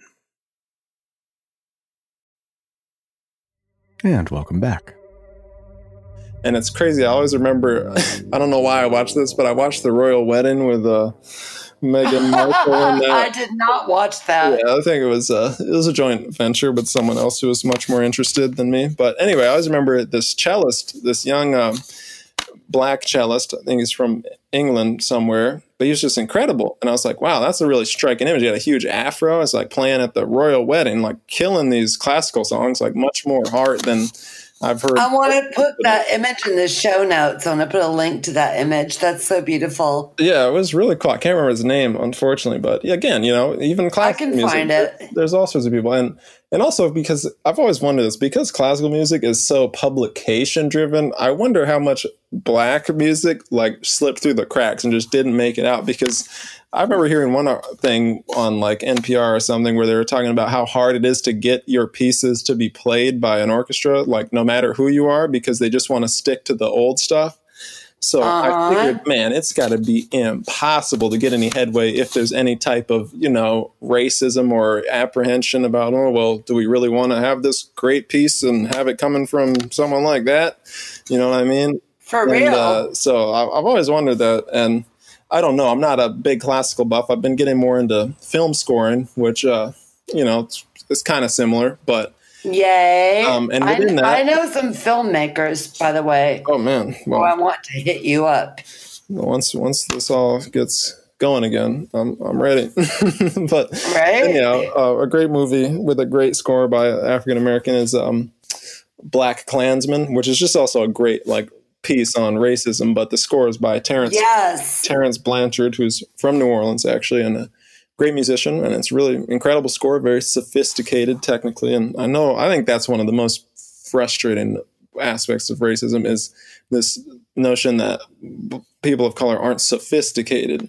And welcome back.
And it's crazy. I always remember. I don't know why I watched this, but I watched the royal wedding with uh, Meghan Markle. And that.
I did not watch that.
Yeah, I think it was uh, it was a joint venture with someone else who was much more interested than me. But anyway, I always remember this cellist, this young um, black cellist. I think he's from England somewhere, but he was just incredible. And I was like, wow, that's a really striking image. He had a huge afro. It's like playing at the royal wedding, like killing these classical songs, like much more heart than I've heard.
I want to put that image in the show notes. I want to put a link to that image. That's so beautiful.
Yeah, it was really cool. I can't remember his name, unfortunately, but again, you know, even classical
I can
music,
find it.
There's all sorts of people, and and also because I've always wondered this because classical music is so publication driven. I wonder how much black music like slipped through the cracks and just didn't make it out because I remember hearing one thing on like NPR or something where they were talking about how hard it is to get your pieces to be played by an orchestra, like no matter who you are, because they just want to stick to the old stuff. So I
Uh-huh.
figured, man, it's got to be impossible to get any headway if there's any type of, you know, racism or apprehension about, oh, well, do we really want to have this great piece and have it coming from someone like that? You know what I mean?
For
And,
real.
uh, so I- I've always wondered that. And I don't know. I'm not a big classical buff. I've been getting more into film scoring, which, uh, you know, it's, it's kind of similar. But,
Yay.
um, and
I,
that-
I know some filmmakers, by the way.
oh, man. Well,
who I want to hit you up.
once once this all gets going again, I'm, I'm ready. but,
Right?
anyhow, uh, a great movie with a great score by African American is um, Black Klansman, which is just also a great, like, piece on racism. But the score is by Terence
Yes.
Terence Blanchard, who's from New Orleans actually, and a great musician. And it's really incredible score, very sophisticated technically. And I know I think that's one of the most frustrating aspects of racism is this notion that people of color aren't sophisticated.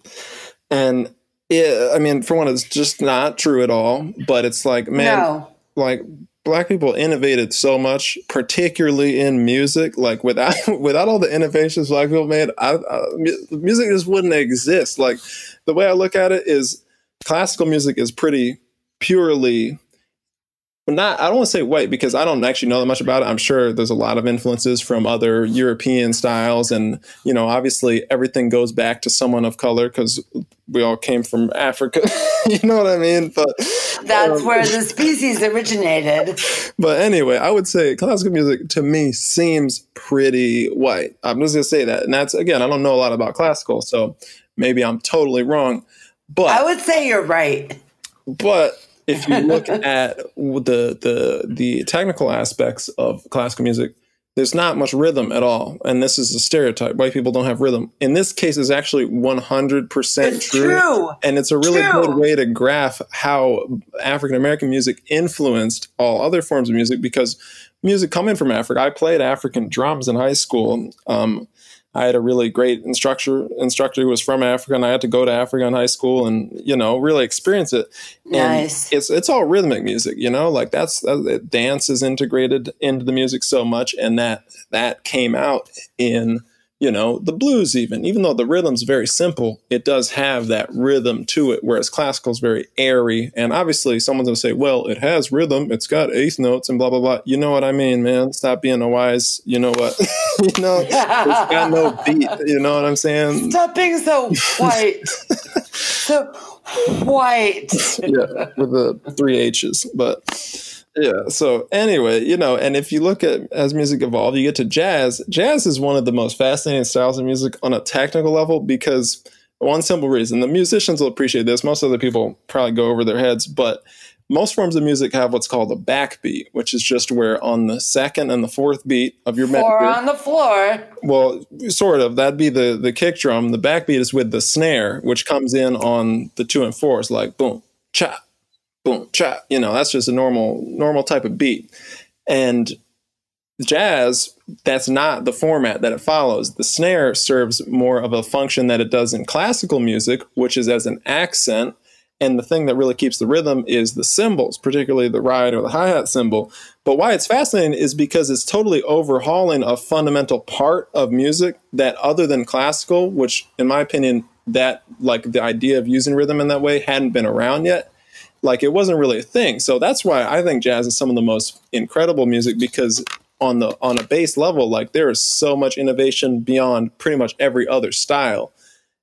And yeah, I mean, for one, it's just not true at all. But it's like, man,
no.
like black people innovated so much particularly in music. Like without without all the innovations black people made I, I, music just wouldn't exist. Like the way i look at it is classical music is pretty purely not i don't want to say white because i don't actually know that much about it i'm sure there's a lot of influences from other european styles and you know obviously everything goes back to someone of color because we all came from africa you know what i mean but
That's
um,
where the species originated.
but anyway, I would say classical music to me seems pretty white. I'm just gonna say that, and that's again, I don't know a lot about classical, so maybe I'm totally wrong. But
I would say you're right.
but if you look at the the the technical aspects of classical music, there's not much rhythm at all, and this is a stereotype. White people don't have rhythm. In this case, is actually 100 percent
true.
and it's a really
True.
good way to graph how African American music influenced all other forms of music because music coming from Africa. I played African drums in high school. Um, I had a really great instructor instructor who was from Africa, and I had to go to Africa in high school and you know really experience it. And
Nice.
It's it's all rhythmic music, you know, like that's that, dance is integrated into the music so much, and that that came out in you know the blues even even though the rhythm's very simple it does have that rhythm to it whereas classical is very airy and obviously someone's going to say well it has rhythm it's got eighth notes and blah blah blah you know what i mean man stop being a wise you know what you know it's got no beat you know what i'm saying
Stop being so white. so white.
yeah, with the three H's. But yeah, so anyway, you know, and if you look at as music evolved, you get to jazz. Jazz is one of the most fascinating styles of music on a technical level because one simple reason the musicians will appreciate this. Most other people probably go over their heads, but most forms of music have what's called a backbeat, which is just where on the second and the fourth beat of your
Four
melody,
on the floor.
well, sort of. That'd be the the kick drum. The backbeat is with the snare, which comes in on the two and fours, like boom, chop, boom. You know, that's just a normal normal type of beat. And jazz, that's not the format that it follows. The snare serves more of a function that it does in classical music, which is as an accent. And the thing that really keeps the rhythm is the cymbals, particularly the ride or the hi hat cymbal. But why it's fascinating is because it's totally overhauling a fundamental part of music that, other than classical, which in my opinion that like the idea of using rhythm in that way hadn't been around yet. Like it wasn't really a thing. So that's why I think jazz is some of the most incredible music because on the on a base level, like there is so much innovation beyond pretty much every other style.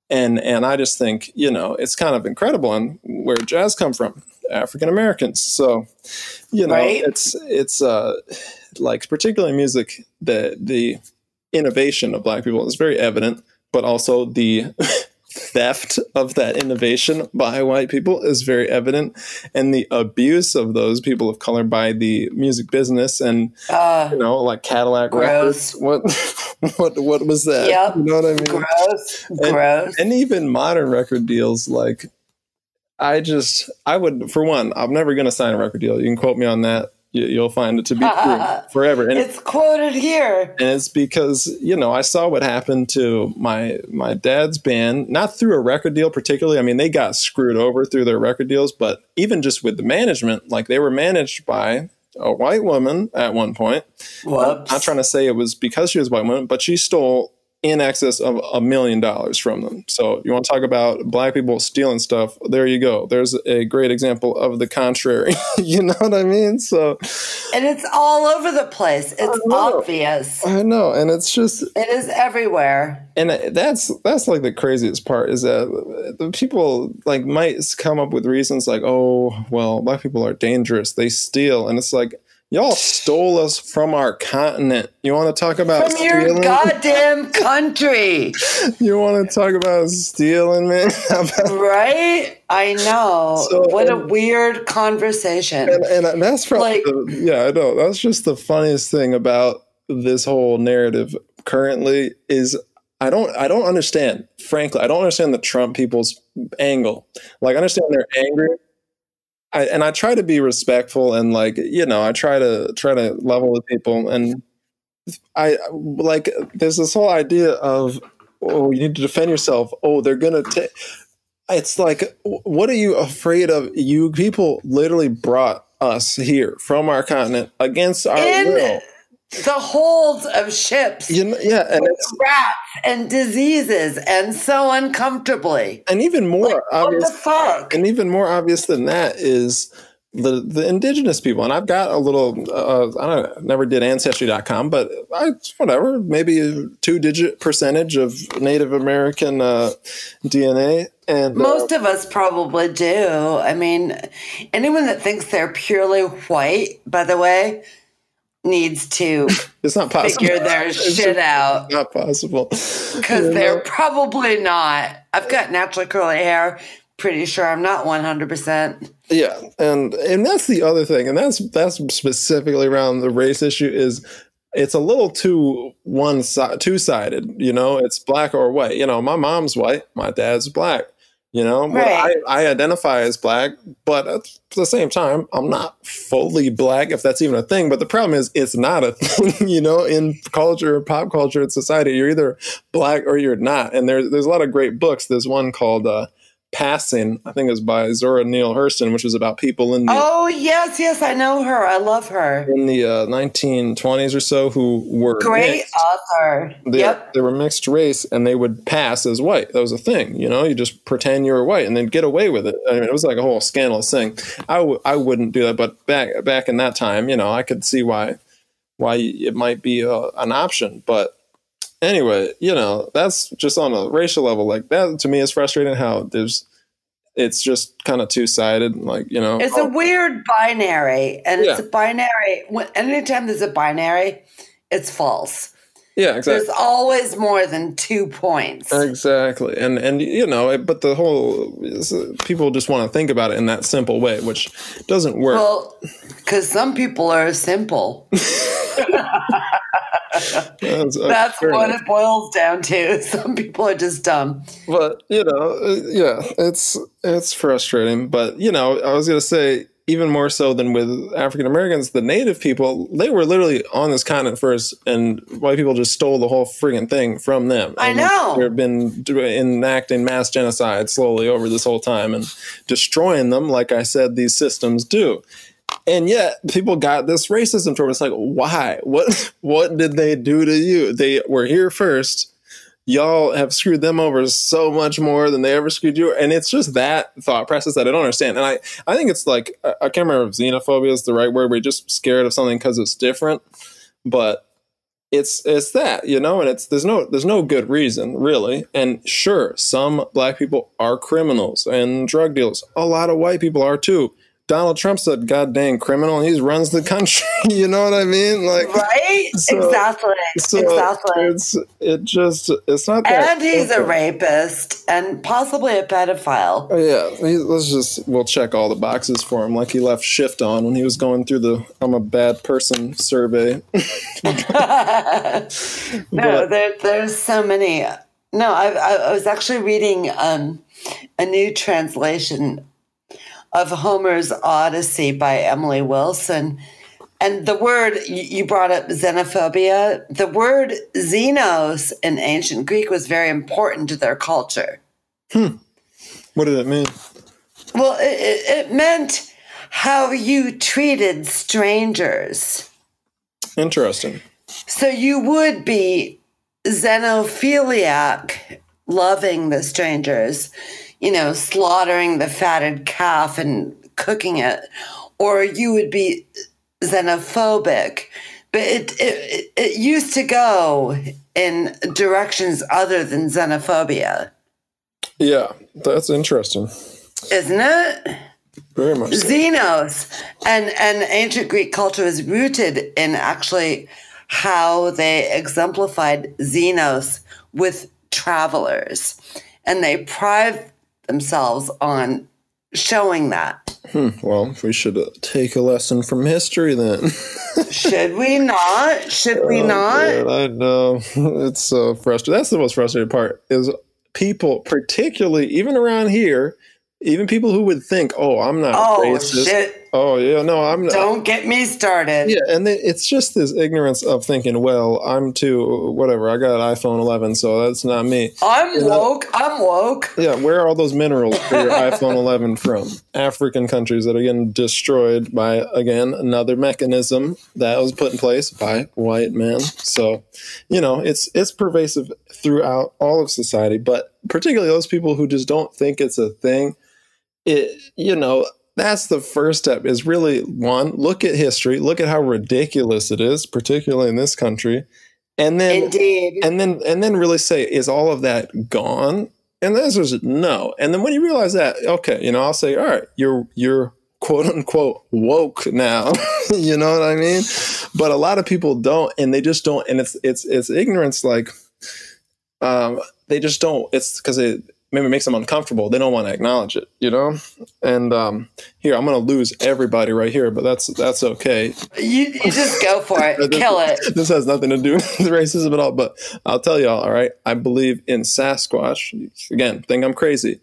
And and I just think, you know, it's kind of incredible and where jazz come from. African Americans. So, you know,
Right.
it's it's uh like particularly music the the innovation of black people is very evident, but also the theft of that innovation by white people is very evident and the abuse of those people of color by the music business and
Uh,
you know like Cadillac
Gross.
records what what what was that
Yep.
you know what I mean
gross.
and,
gross.
and even modern record deals like i just i would for one i'm never going to sign a record deal you can quote me on that you, you'll find it to be true forever and,
it's quoted here.
and it's because you know i saw what happened to my my dad's band not through a record deal particularly i mean they got screwed over through their record deals but even just with the management like they were managed by a white woman at one point
Whoops.
not trying to say it was because she was a white woman, but she stole in excess of a million dollars from them. So you want to talk about black people stealing stuff? There you go. There's a great example of the contrary. you know what I mean? So
and it's all over the place. It's obvious.
I know, and it's just,
It is everywhere.
and that's that's like the craziest part is that the people like might come up with reasons like, oh, well, black people are dangerous. They steal, and it's like. Y'all stole us from our continent. You want to talk about
From your
stealing?
goddamn country,
You want to talk about stealing, man?
Right? I know.
So,
what a weird conversation.
and, and that's probably
Like-
the, yeah, I know. That's just the funniest thing about this whole narrative currently is I don't I don't understand. Frankly, I don't understand the Trump people's angle. Like, I understand they're angry. I, and I try to be respectful and like you know I try to try to level with people and I like there's this whole idea of oh you need to defend yourself. Oh they're gonna take it's like what are you afraid of? You people literally brought us here from our continent against our
In
will
the holds of ships,
you know, yeah and it's
rats and diseases, and so uncomfortably.
and even more
What
obvious
the fuck?
and even more obvious than that is the the indigenous people and i've got a little uh, i don't know, never did ancestry.com but i whatever maybe a two digit percentage of native american uh, dna and uh,
Most of us probably do. I mean, anyone that thinks they're purely white, by the way, needs to
it's not possible
figure their shit out
not possible
because they're probably not. I've got naturally curly hair. Pretty sure I'm not 100%.
Yeah, and and that's the other thing, and that's that's specifically around the race issue is it's a little too one side, two sided. You know, it's black or white. You know, my mom's white, my dad's black. You know,
Right.
I, I identify as black, but at the same time, I'm not fully black, if that's even a thing. But the problem is, it's not a thing. You know, in culture, pop culture, in society, you're either black or you're not. And there's there's a lot of great books. There's one called. Uh, Passing, I think it was by Zora Neale Hurston, which was about people in the
Oh, yes, yes, I know her. I love her.
in the uh, 1920s or so who were
Great
mixed.
author.
They,
yep.
they were mixed race and they would pass as white. That was a thing, you know. You just pretend you were white and then get away with it. I mean, it was like a whole scandalous thing. I w- I wouldn't do that, but back back in that time, you know, I could see why why it might be uh, an option. But anyway, you know, that's just on a racial level. Like that to me is frustrating. How there's it's just kind of two sided. Like you know,
It's a weird binary, and it's a binary. When, anytime there's a binary, it's false.
yeah, exactly.
There's always more than two points.
Exactly, and and you know, but the whole people just want to think about it in that simple way, which doesn't work.
Well, because some people are simple.
That's,
That's what it boils down to. Some people are just dumb.
But you know, uh, yeah, it's it's frustrating. But you know, I was gonna say even more so than with African Americans, the Native people, they were literally on this continent first, and white people just stole the whole friggin' thing from them.
I
And
know.
They've been enacting mass genocide slowly over this whole time and destroying them, like I said, these systems do. And yet, people got this racism from. It's like, why? What? What did they do to you? They were here first. y'all have screwed them over so much more than they ever screwed you. And it's just that thought process that I don't understand. And I, I think it's like, I can't remember if xenophobia is the right word, you're just scared of something because it's different. But it's it's that you know and it's there's no there's no good reason really and sure some black people are criminals and drug dealers a lot of white people are too Donald Trump's a goddamn criminal he runs the country. you know what I mean? Like
right? So, exactly. So exactly.
It's it just it's not that.
And he's simple. a rapist and possibly a pedophile.
Oh, yeah, let's just we'll check all the boxes for him, like he left shift on when he was going through the "I'm a bad person" survey.
no, there, there's so many. No, I, I was actually reading um, a new translation of Homer's Odyssey by Emily Wilson. And the word you brought up, xenophobia, the word xenos in ancient Greek was very important to their culture.
Hmm. What did it mean?
Well, it, it meant how you treated strangers.
Interesting.
So you would be xenophiliac, loving the strangers you know, slaughtering the fatted calf and cooking it, or you would be xenophobic. But it, it, it used to go in directions other than xenophobia.
Yeah, that's interesting.
Isn't it?
Very much.
So. Xenos and, and ancient Greek culture is rooted in actually how they exemplified Xenos with travelers. And they pride themselves on showing that.
Hmm, well, we should uh, take a lesson from history then.
should we not? Should we oh, not?
Man, I know. It's so frustrating. That's the most frustrating part is people, particularly even around here, even people who would think, "Oh, I'm not
oh,
racist."
Shit.
Oh yeah, no, I'm.
Don't get me started.
Yeah, and it's just this ignorance of thinking, well, I'm too whatever. I got an iPhone 11, so that's not me.
I'm you woke. Know? I'm woke.
Yeah, where are all those minerals for your iPhone 11 from? African countries that are getting destroyed by again another mechanism that was put in place by white men. So, you know, it's it's pervasive throughout all of society, but particularly those people who just don't think it's a thing. It, you know, that's the first step is really one look at history look at how ridiculous it is particularly in this country and then
Indeed.
and then and then really say is all of that gone? And the answer is no. And then when you realize that okay you know i'll say all right you're you're quote unquote woke now you know what i mean? But a lot of people don't and they just don't and it's it's it's ignorance like um they just don't it's because it maybe makes them uncomfortable. They don't want to acknowledge it, you know. And um, here, I'm going to lose everybody right here, but that's that's okay.
You, you just go for it, this, kill it.
This has nothing to do with racism at all. But I'll tell y'all, all right. I believe in Sasquatch. Again, think I'm crazy.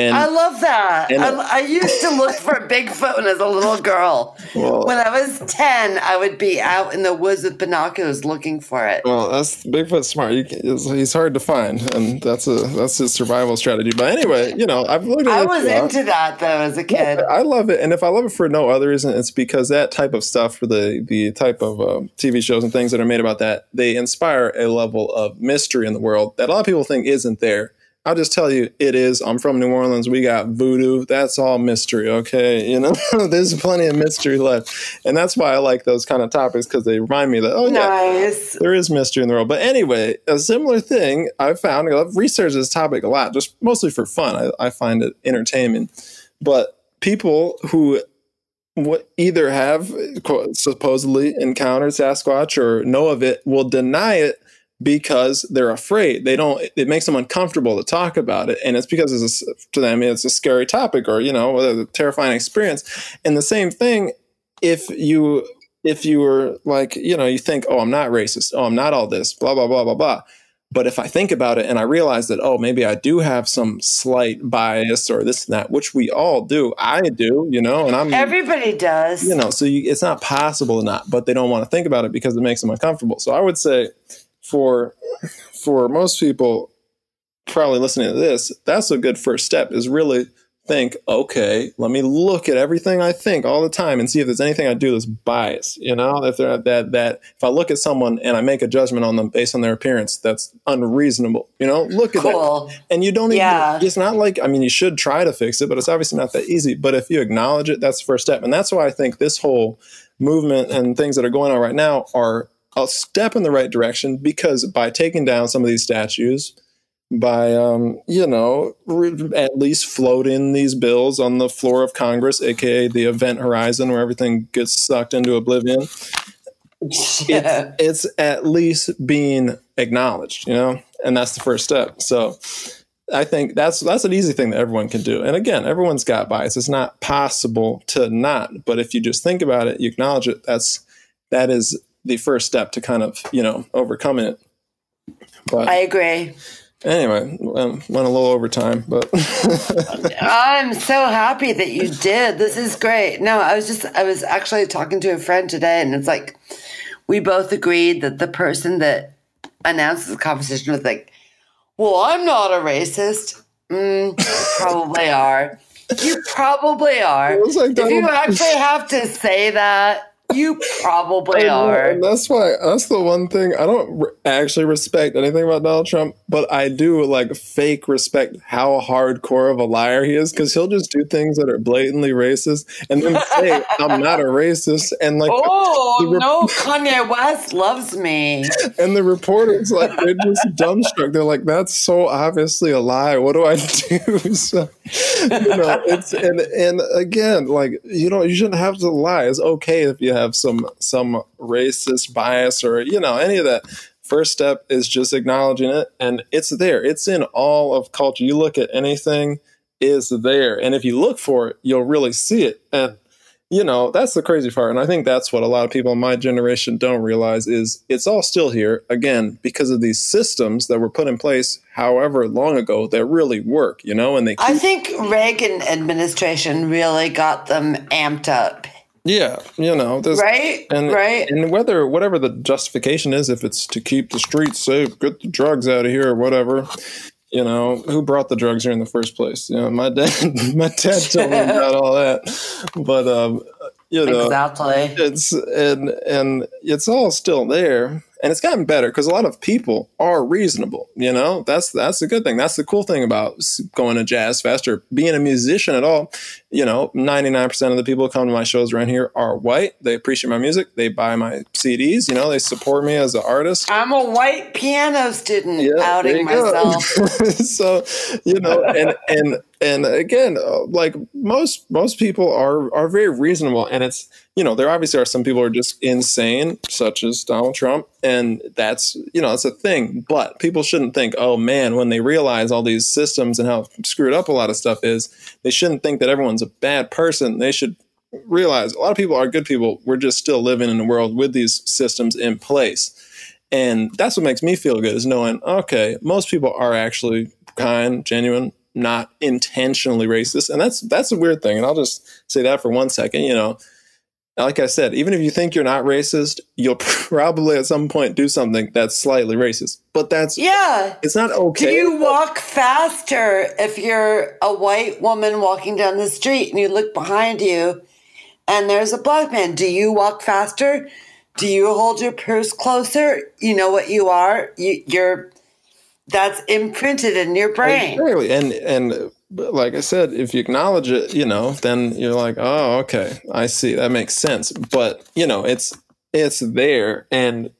And, I love that. And, I, I, used to look for Bigfoot when I was a little girl. Well, when I was 10, I would be out in the woods with binoculars looking for it.
Well, that's Bigfoot smart. he's hard to find, and that's a that's his survival strategy. But anyway, you know, I've looked at
I was into that, though, as a kid.
I love it. And if I love it for no other reason, it's because that type of stuff, for the, the type of uh, TV shows and things that are made about that, they inspire a level of mystery in the world that a lot of people think isn't there I'll just tell you, it is. I'm from New Orleans. We got voodoo. That's all mystery. Okay. You know, there's plenty of mystery left. And that's why I like those kind of topics because they remind me that, oh, nice. yeah, there is mystery in the world. But anyway, a similar thing I've found, I've researched this topic a lot, just mostly for fun. I, I find it entertaining. But people who either have supposedly encountered Sasquatch or know of it will deny it because they're afraid. They don't. It makes them uncomfortable to talk about it, and it's because it's a, to them it's a scary topic or you know a terrifying experience. And the same thing if you if you were like you know you think oh I'm not racist oh I'm not all this blah blah blah blah blah. But if I think about it and I realize that, oh, maybe I do have some slight bias or this and that, which we all do. I do, you know, and I'm.
Everybody does.
You know, so you, it's not possible to not, but they don't want to think about it because it makes them uncomfortable. So I would say for for most people probably listening to this, that's a good first step is really think, okay, let me look at everything I think all the time and see if there's anything I do that's biased. You know, if they're that that if I look at someone and I make a judgment on them based on their appearance, that's unreasonable. You know, look at
Cool.
that, and you don't
Yeah.
even. It's not like I mean, you should try to fix it, but it's obviously not that easy. But if you acknowledge it, that's the first step, and that's why I think this whole movement and things that are going on right now are a step in the right direction because by taking down some of these statues by um, you know re- at least floating these bills on the floor of Congress, aka the event horizon, where everything gets sucked into oblivion.
Yeah.
It's at least being acknowledged, you know, and that's the first step. So I think that's that's an easy thing that everyone can do. And again, everyone's got bias. It's not possible to not, but if you just think about it, you acknowledge it. That's that is the first step to kind of you know overcoming it. But
I agree.
Anyway, um, went a little over time, but
I'm so happy that you did. This is great. No, I was just, I was actually talking to a friend today, and it's like, we both agreed that the person that announced the conversation was like, well, I'm not a racist. Mm, probably are. You probably are.
Like
if you actually have to say that, you probably are.
And that's why that's the one thing I don't re- actually respect anything about Donald Trump, but I do like fake respect how hardcore of a liar he is because he'll just do things that are blatantly racist and then say I'm not a racist and like
Oh
rep-
no, Kanye West loves me.
and the reporters like they're just dumbstruck. They're like, "That's so obviously a lie. What do I do?" So, you know, it's and and again, like you know, you shouldn't have to lie. It's okay if you have some some racist bias or you know any of that. First step is just acknowledging it, and it's there. It's in all of culture. You look at anything, is there, and if you look for it, you'll really see it. And you know that's the crazy part and i think that's what a lot of people in my generation don't realize is it's all still here again because of these systems that were put in place however long ago that really work you know and they keep,
I think Reagan administration really got them amped up,
yeah you know there's
right?
and,
right?
and whether whatever the justification is if it's to keep the streets safe get the drugs out of here or whatever you know who brought the drugs here in the first place you know my dad my dad told me about all that but um you know
exactly.
it's and and it's all still there and it's gotten better because a lot of people are reasonable you know? That's that's the good thing. That's the cool thing about going to jazz fest or being a musician at all you know 99% of the people who come to my shows around here are white. They appreciate my music. They buy my cds you know? They support me as an artist.
I'm a white piano student
there
outing myself.
so you know and and and again uh, like most most people are are very reasonable and it's you know there obviously are some people who are just insane such as donald trump and that's you know it's a thing but people shouldn't think oh man when they realize all these systems and how screwed up a lot of stuff is they shouldn't think that everyone's a bad person they should realize a lot of people are good people we're just still living in a world with these systems in place and that's what makes me feel good is knowing, okay, most people are actually kind, genuine, not intentionally racist. And that's that's a weird thing. And I'll just say that for one second, you know. Like I said, even if you think you're not racist, you'll probably at some point do something that's slightly racist. But that's
Yeah.
it's not okay.
Do you walk faster if you're a white woman walking down the street and you look behind you and there's a black man? Do you walk faster? Do you hold your purse closer? You know what you are. You, you're that's imprinted in your brain.
Exactly. And and but like I said, if you acknowledge it, you know, then you're like, oh, okay, I see. That makes sense. But you know, it's it's there, and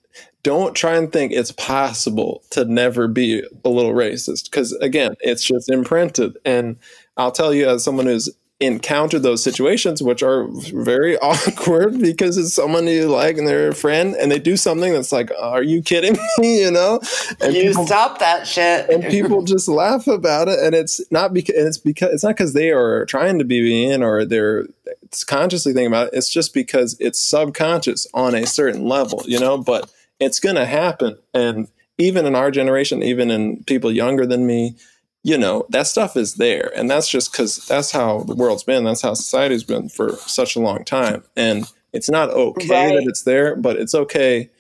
don't try and think it's possible to never be a little racist because again, it's just imprinted. And I'll tell you, as someone who's encountered those situations, which are very awkward because it's someone you like and they're a friend, and they do something that's like, are you kidding me? You know, and
You
people-
stop that shit.
and people just laugh about it and it's not because it's because it's not because they are trying to be mean or they're it's consciously thinking about it it's just because it's subconscious on a certain level you know but it's going to happen and even in our generation even in people younger than me you know that stuff is there and that's just because that's how the world's been that's how society's been for such a long time and it's not okay
Right.
that it's there but it's okay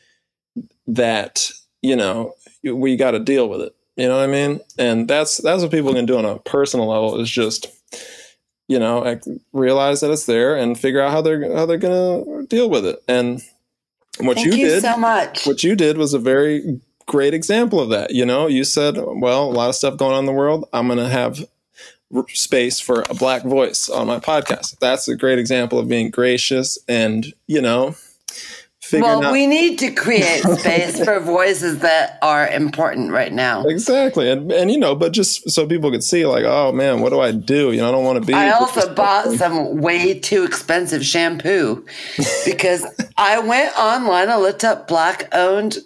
that you know we got to deal with it you know what i mean and that's that's what people can do on a personal level is just you know, realize that it's there and figure out how they're how they're gonna deal with it. And what
Thank
you,
you,
did,
so much.
what you did was a very great example of that. You know, you said, well, a lot of stuff going on in the world. I'm going to have r- space for a black voice on my podcast. That's a great example of being gracious and, you know,
well,
out.
we need to create space for voices that are important right now.
Exactly. And, and, you know, but just so people could see, like, oh man, what do I do? You know, I don't want to be.
I also bought some way too expensive shampoo because I went online and looked up black owned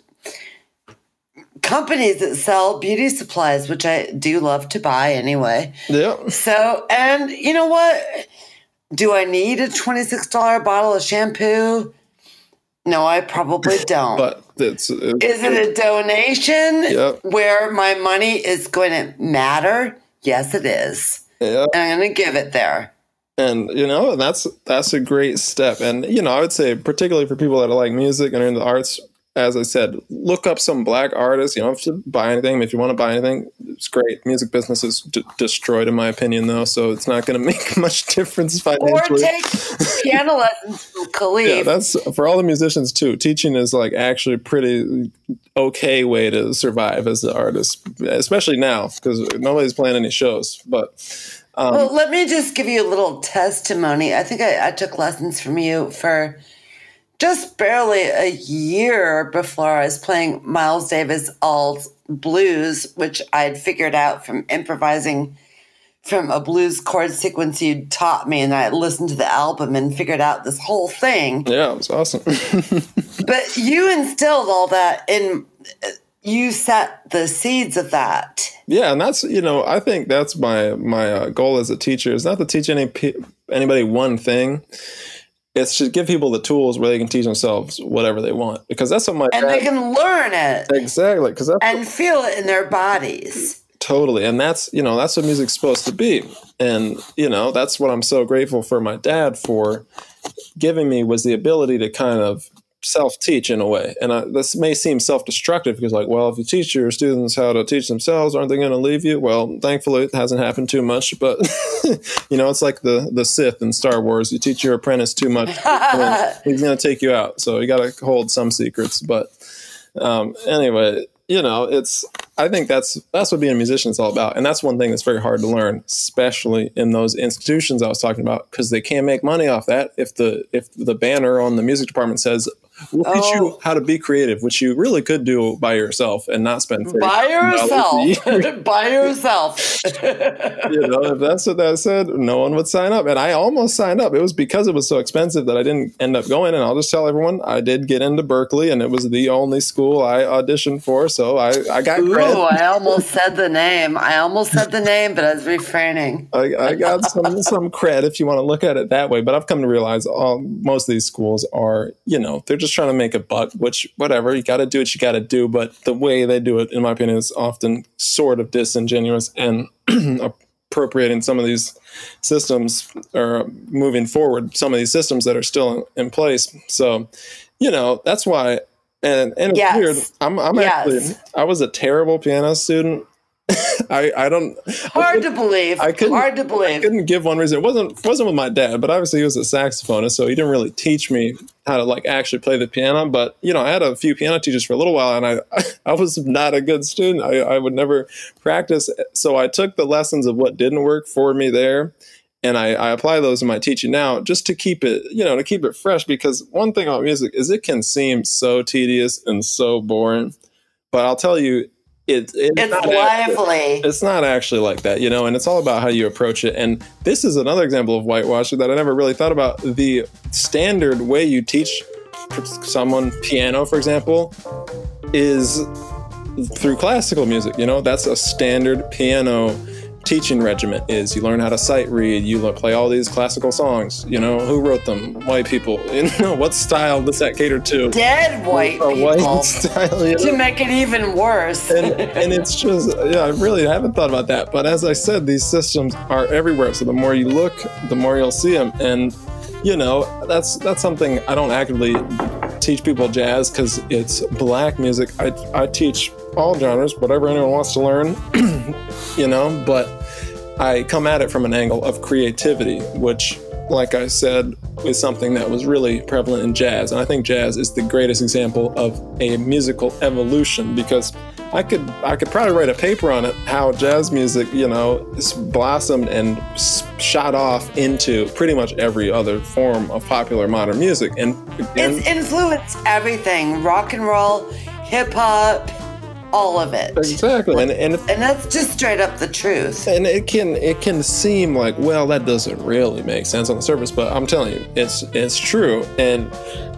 companies that sell beauty supplies, which I do love to buy anyway.
Yeah.
So, and you know what? Do I need a $26 bottle of shampoo? No, I probably don't.
But it's. it's
Is it a donation
Yep.
where my money is going to matter? Yes, it is.
yeah.
And I'm going to give it there.
and you know that's that's a great step and you know i would say particularly for people that are like music and are in the arts as i said look up some black artists you don't have to buy anything if you want to buy anything it's great music business is d- destroyed in my opinion though so it's not going to make much difference financially.
Or take piano lessons from Khalif.
yeah, that's for all the musicians too. Teaching is like actually a pretty okay way to survive as an artist, especially now because nobody's playing any shows. But um,
well, let me just give you a little testimony. I think I, I took lessons from you for just barely a year before I was playing Miles Davis All Blues, which I had figured out from improvising from a blues chord sequence you taught me, and I listened to the album and figured out this whole thing.
yeah, it was awesome.
But you instilled all that in. You set the seeds of that.
Yeah, and that's you know I think that's my my uh, goal as a teacher is not to teach any anybody one thing. It's to give people the tools where they can teach themselves whatever they want because that's what my
And they can learn it
exactly because
and feel it in their bodies.
totally and that's you know that's what music's supposed to be and you know that's what I'm so grateful for my dad for giving me was the ability to kind of self teach in a way. And I, this may seem self destructive because, like, well, if you teach your students how to teach themselves, aren't they going to leave you? Well, thankfully, it hasn't happened too much. But you know, it's like the the Sith in Star Wars. You teach your apprentice too much, he's going to take you out. So you got to hold some secrets. But um, anyway, you know, it's I think that's that's what being a musician is all about, and that's one thing that's very hard to learn, especially in those institutions I was talking about, because they can't make money off that. If the if the banner on the music department says, "We'll teach
Oh.
you how to be creative," which you really could do by yourself and not spend $30,000
By yourself. By yourself.
you know, if that's what that said, no one would sign up. And I almost signed up. It was because it was so expensive that I didn't end up going. And I'll just tell everyone I did get into Berklee, and it was the only school I auditioned for. So I, I got
Ooh,
credit.
Oh, I almost said the name. I almost said the name, but I was refraining.
I, I got some some cred if you want to look at it that way. But I've come to realize all, most of these schools are, you know, they're just trying to make a buck. Which whatever you got to do what you got to do. But the way they do it, in my opinion, is often sort of disingenuous and appropriating some of these systems or moving forward some of these systems that are still in, in place. So, you know, that's why. And and it's
Yes.
weird. I'm I'm
Yes.
actually I was a terrible piano student. I I don't
Hard to believe.
I couldn't-
Hard to believe.
I couldn't give one reason. It wasn't wasn't with my dad, but obviously he was a saxophonist, so he didn't really teach me how to like actually play the piano. But you know, I had a few piano teachers for a little while, and I I was not a good student. I, I would never practice, so I took the lessons of what didn't work for me there, and I, I apply those in my teaching now, just to keep it you know to keep it fresh. Because one thing about music is it can seem so tedious and so boring, but I'll tell you. It, it's,
It's
not actually-
lively.
it's not actually like that, you know, and it's all about how you approach it. And this is another example of whitewashing that I never really thought about. The standard way you teach someone piano, for example, is through classical music. You know, that's a standard piano teaching regimen is. You learn how to sight read you play all these classical songs. You know who wrote them? White people. You know what style does that cater to?
Dead white
a
people.
white style?
To make it even worse.
and, and it's just yeah i really haven't thought about that. But as i said these systems are everywhere. So the more you look the more you'll see them and you know that's that's something i don't actively teach people jazz because it's black music. I, I teach all genres whatever anyone wants to learn you know but I come at it from an angle of creativity, which, like I said, is something that was really prevalent in jazz. And I think jazz is the greatest example of a musical evolution because I could I could probably write a paper on it how jazz music, you know, blossomed and shot off into pretty much every other form of popular modern music and,
and it's influenced everything, rock and roll, hip hop, all of it.
Exactly. And, and,
and that's just straight up the truth.
And it can it can seem like, well, that doesn't really make sense on the surface, but I'm telling you, it's it's true. And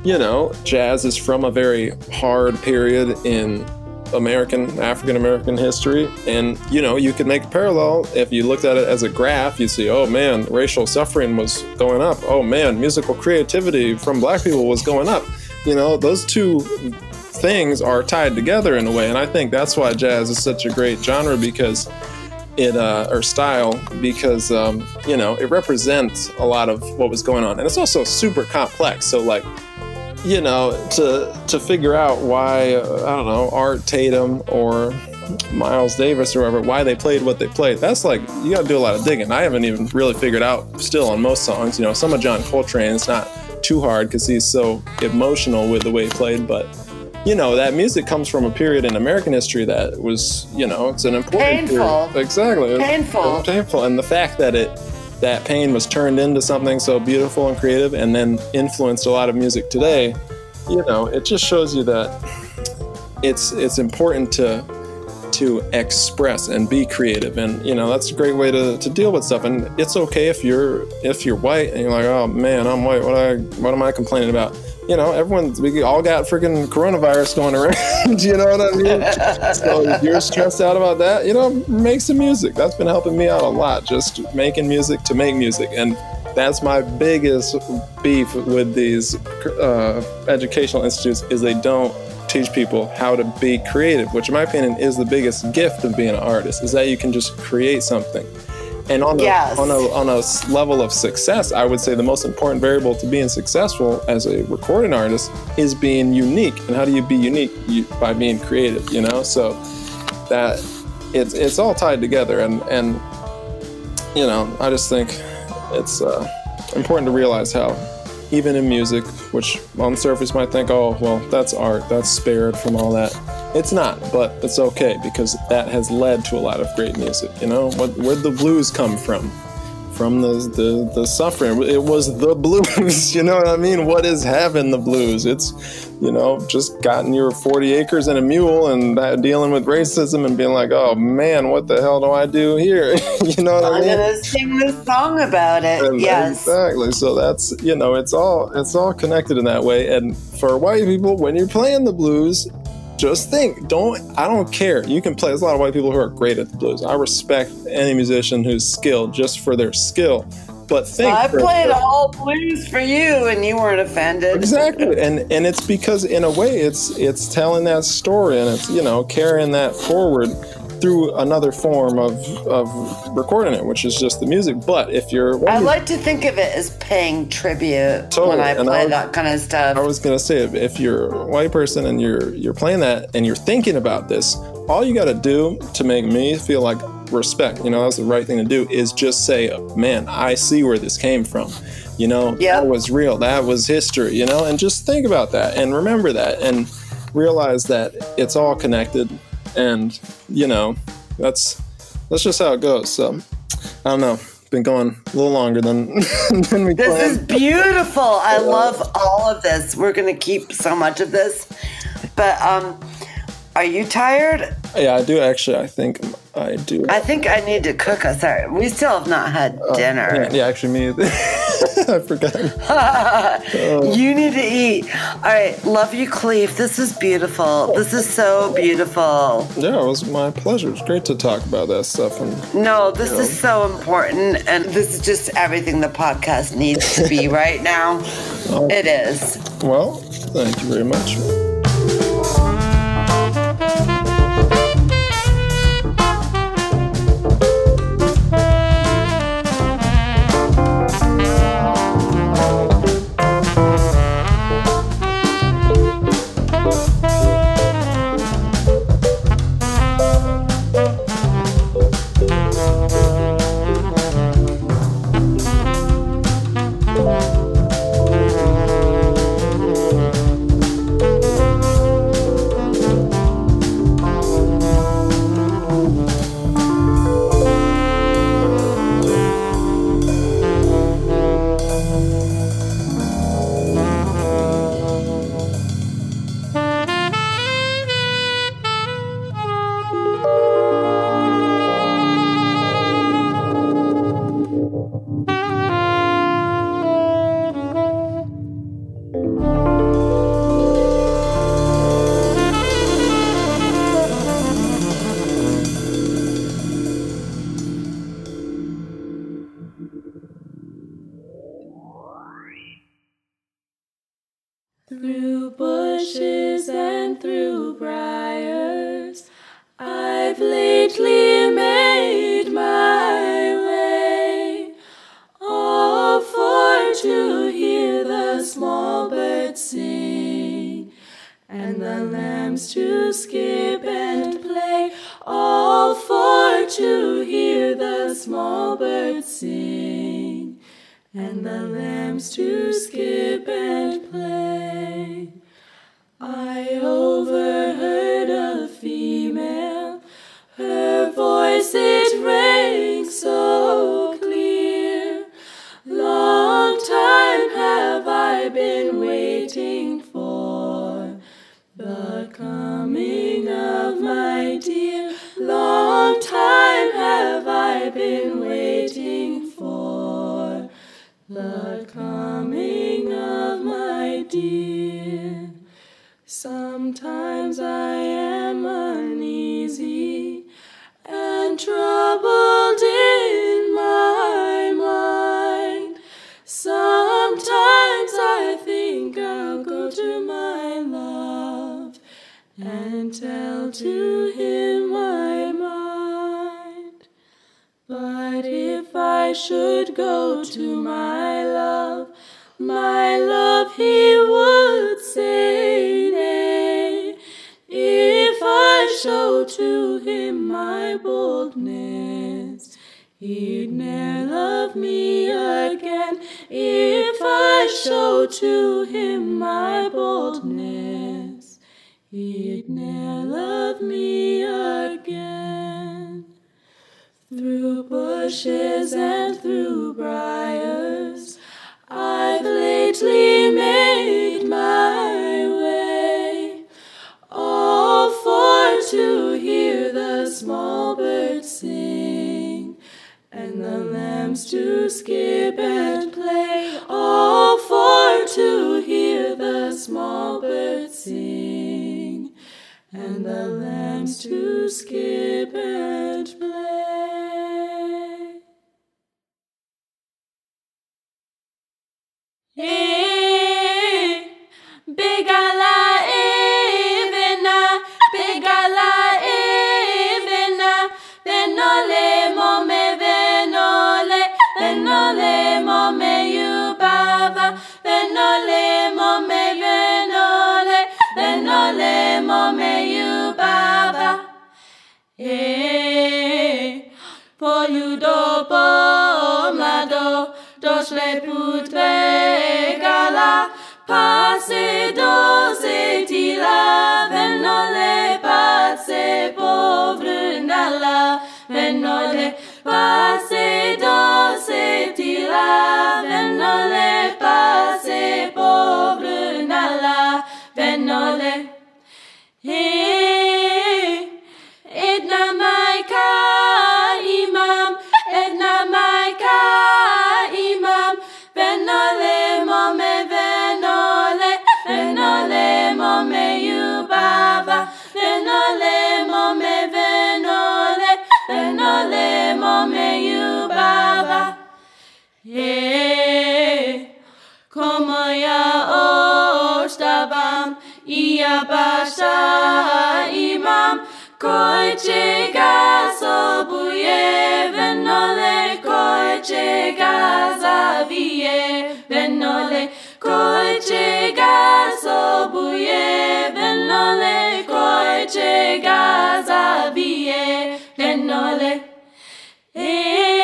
you know, jazz is from a very hard period in American, African American history. And, you know, you could make a parallel if you looked at it as a graph, you see, oh man, racial suffering was going up. Oh man, musical creativity from black people was going up. You know, those two things are tied together in a way. And I think that's why jazz is such a great genre because it, uh, or style, because, um, you know, it represents a lot of what was going on. And it's also super complex. So, like, you know, to to figure out why uh, I don't know Art Tatum or Miles Davis or whatever why they played what they played. That's like you got to do a lot of digging. I haven't even really figured out still on most songs. You know, some of John Coltrane is not too hard because he's so emotional with the way he played, but you know that music comes from a period in American history that was you know it's an important
painful.
Period. exactly
painful.
Painful. And the fact that it that pain was turned into something so beautiful and creative and then influenced a lot of music today, you know, it just shows you that it's it's important to to express and be creative. And you know that's a great way to, to deal with stuff. And it's okay if you're if you're white and you're like oh man i'm white. What I what am i complaining about you know, everyone's we all got freaking coronavirus going around. you know what I mean? so you're stressed out about that, you know, make some music. That's been helping me out a lot. Just making music to make music, and that's my biggest beef with these uh, educational institutes is they don't teach people how to be creative, which in my opinion is the biggest gift of being an artist. Is that you can just create something. And on, yes. a, on, a, on a level of success, I would say the most important variable to being successful as a recording artist is being unique. And how do you be unique? You, by being creative, you know? So that it's, it's all tied together. And, and, you know, I just think it's uh, important to realize how even in music, which on the surface might think, oh, well, that's art, that's spared from all that. It's not, but it's okay because that has led to a lot of great music. You know, what, where'd the blues come from? From the, the the suffering. It was the blues. You know what I mean? What is having the blues? It's, you know, just gotten your 40 acres and a mule and uh, dealing with racism and being like, oh man, what the hell do I do here? you know what I'm I mean?
I'm gonna sing this song about it. And yes,
exactly. So that's you know, it's all it's all connected in that way. And for white people, when you're playing the blues, just think don't i don't care. You can play there's a lot of white people who are great at the blues. I respect any musician who's skilled just for their skill. But think
i played all blues for you and you weren't offended.
Exactly. And and it's because in a way it's it's telling that story and it's you know carrying that forward through another form of, of recording it, which is just the music. But if you're,
I like to think of it as paying tribute totally. when I and play I was, that kind of stuff.
I was gonna say, if, you're a white person and you're you're playing that and you're thinking about this, all you got to do to make me feel like respect, you know, that's the right thing to do, is just say, man, I see where this came from. You know, yep. that was real. That was history. You know, and just think about that and remember that and realize that it's all connected and you know that's that's just how it goes. So I don't know. Been going a little longer than, than we.
This
planned.
is beautiful. I love all of this. We're gonna keep so much of this, but um, are you tired?
Yeah, I do actually. I think I do.
I think I need to cook us. Our, we still have not had uh, dinner.
Yeah, yeah, actually, me. I forgot.
You need to eat. All right, love you, Cleve. This is beautiful. This is so beautiful.
Yeah, it was my pleasure. It's great to talk about that stuff. And
no, this you know. is so important, and this is just everything the podcast needs to be right now. It is.
Well, thank you very much.
Small birds sing, and the lambs to skip and play. I overheard Sometimes I am uneasy and troubled in my mind. Sometimes I think I'll go to my love and tell to him my mind. But if I should go to my love, my love he would say show to him my boldness, he'd ne'er love me again. If I show to him my boldness, he'd ne'er love me again. Through bushes and through briars, I've lately made my to hear the small birds sing, and the lambs to skip and play, all for to hear the small birds sing, and the lambs to skip and play. Eh, hey, Bigala evena, došle put vegala, pase doze tila, venole pace povrnala, venole pace doze tila, venole pace povrnala, venole. Hey, ia basha imam, koiche gasobuye, venole koiche gazavie, venole koiche gasobuye, venole koiche gazavie, venole. Hey,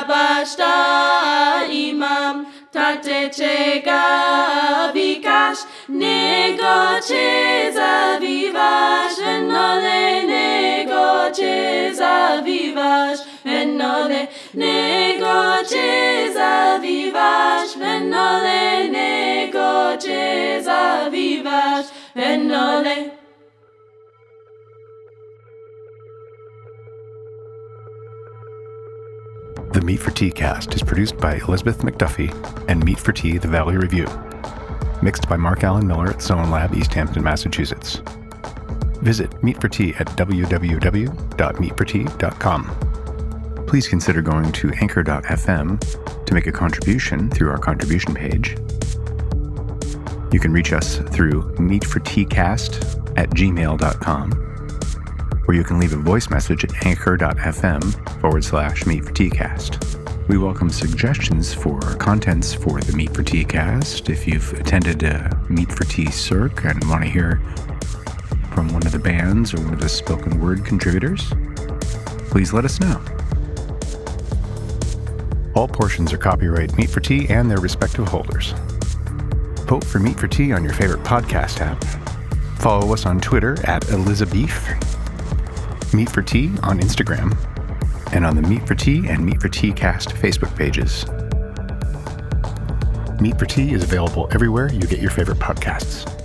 ia basta imam, tate chega vikash, nego cheza vivash, venole nego cheza vivash, venole nego cheza vivash, venole nego cheza vivash, venole.
Meat for Tea cast is produced by Elizabeth MacDuffie and Meat for Tea, The Valley Review. Mixed by Mark Alan Miller at Sonelab, East Hampton, Massachusetts. Visit Meat for Tea at www.meatfortea.com. Please consider going to anchor.fm to make a contribution through our contribution page. You can reach us through meatforteacast at gmail.com or you can leave a voice message at anchor.fm forward slash meat for teacast. We welcome suggestions for contents for the Meat for Tea cast. If you've attended a Meat for Tea Circ and want to hear from one of the bands or one of the spoken word contributors, please let us know. All portions are copyright Meat for Tea and their respective holders. Vote for Meat for Tea on your favorite podcast app. Follow us on Twitter at Elizabeth, Meat for Tea on Instagram, and on the Meat for Tea and Meat for Tea Cast Facebook pages. Meat for Tea is available everywhere you get your favorite podcasts.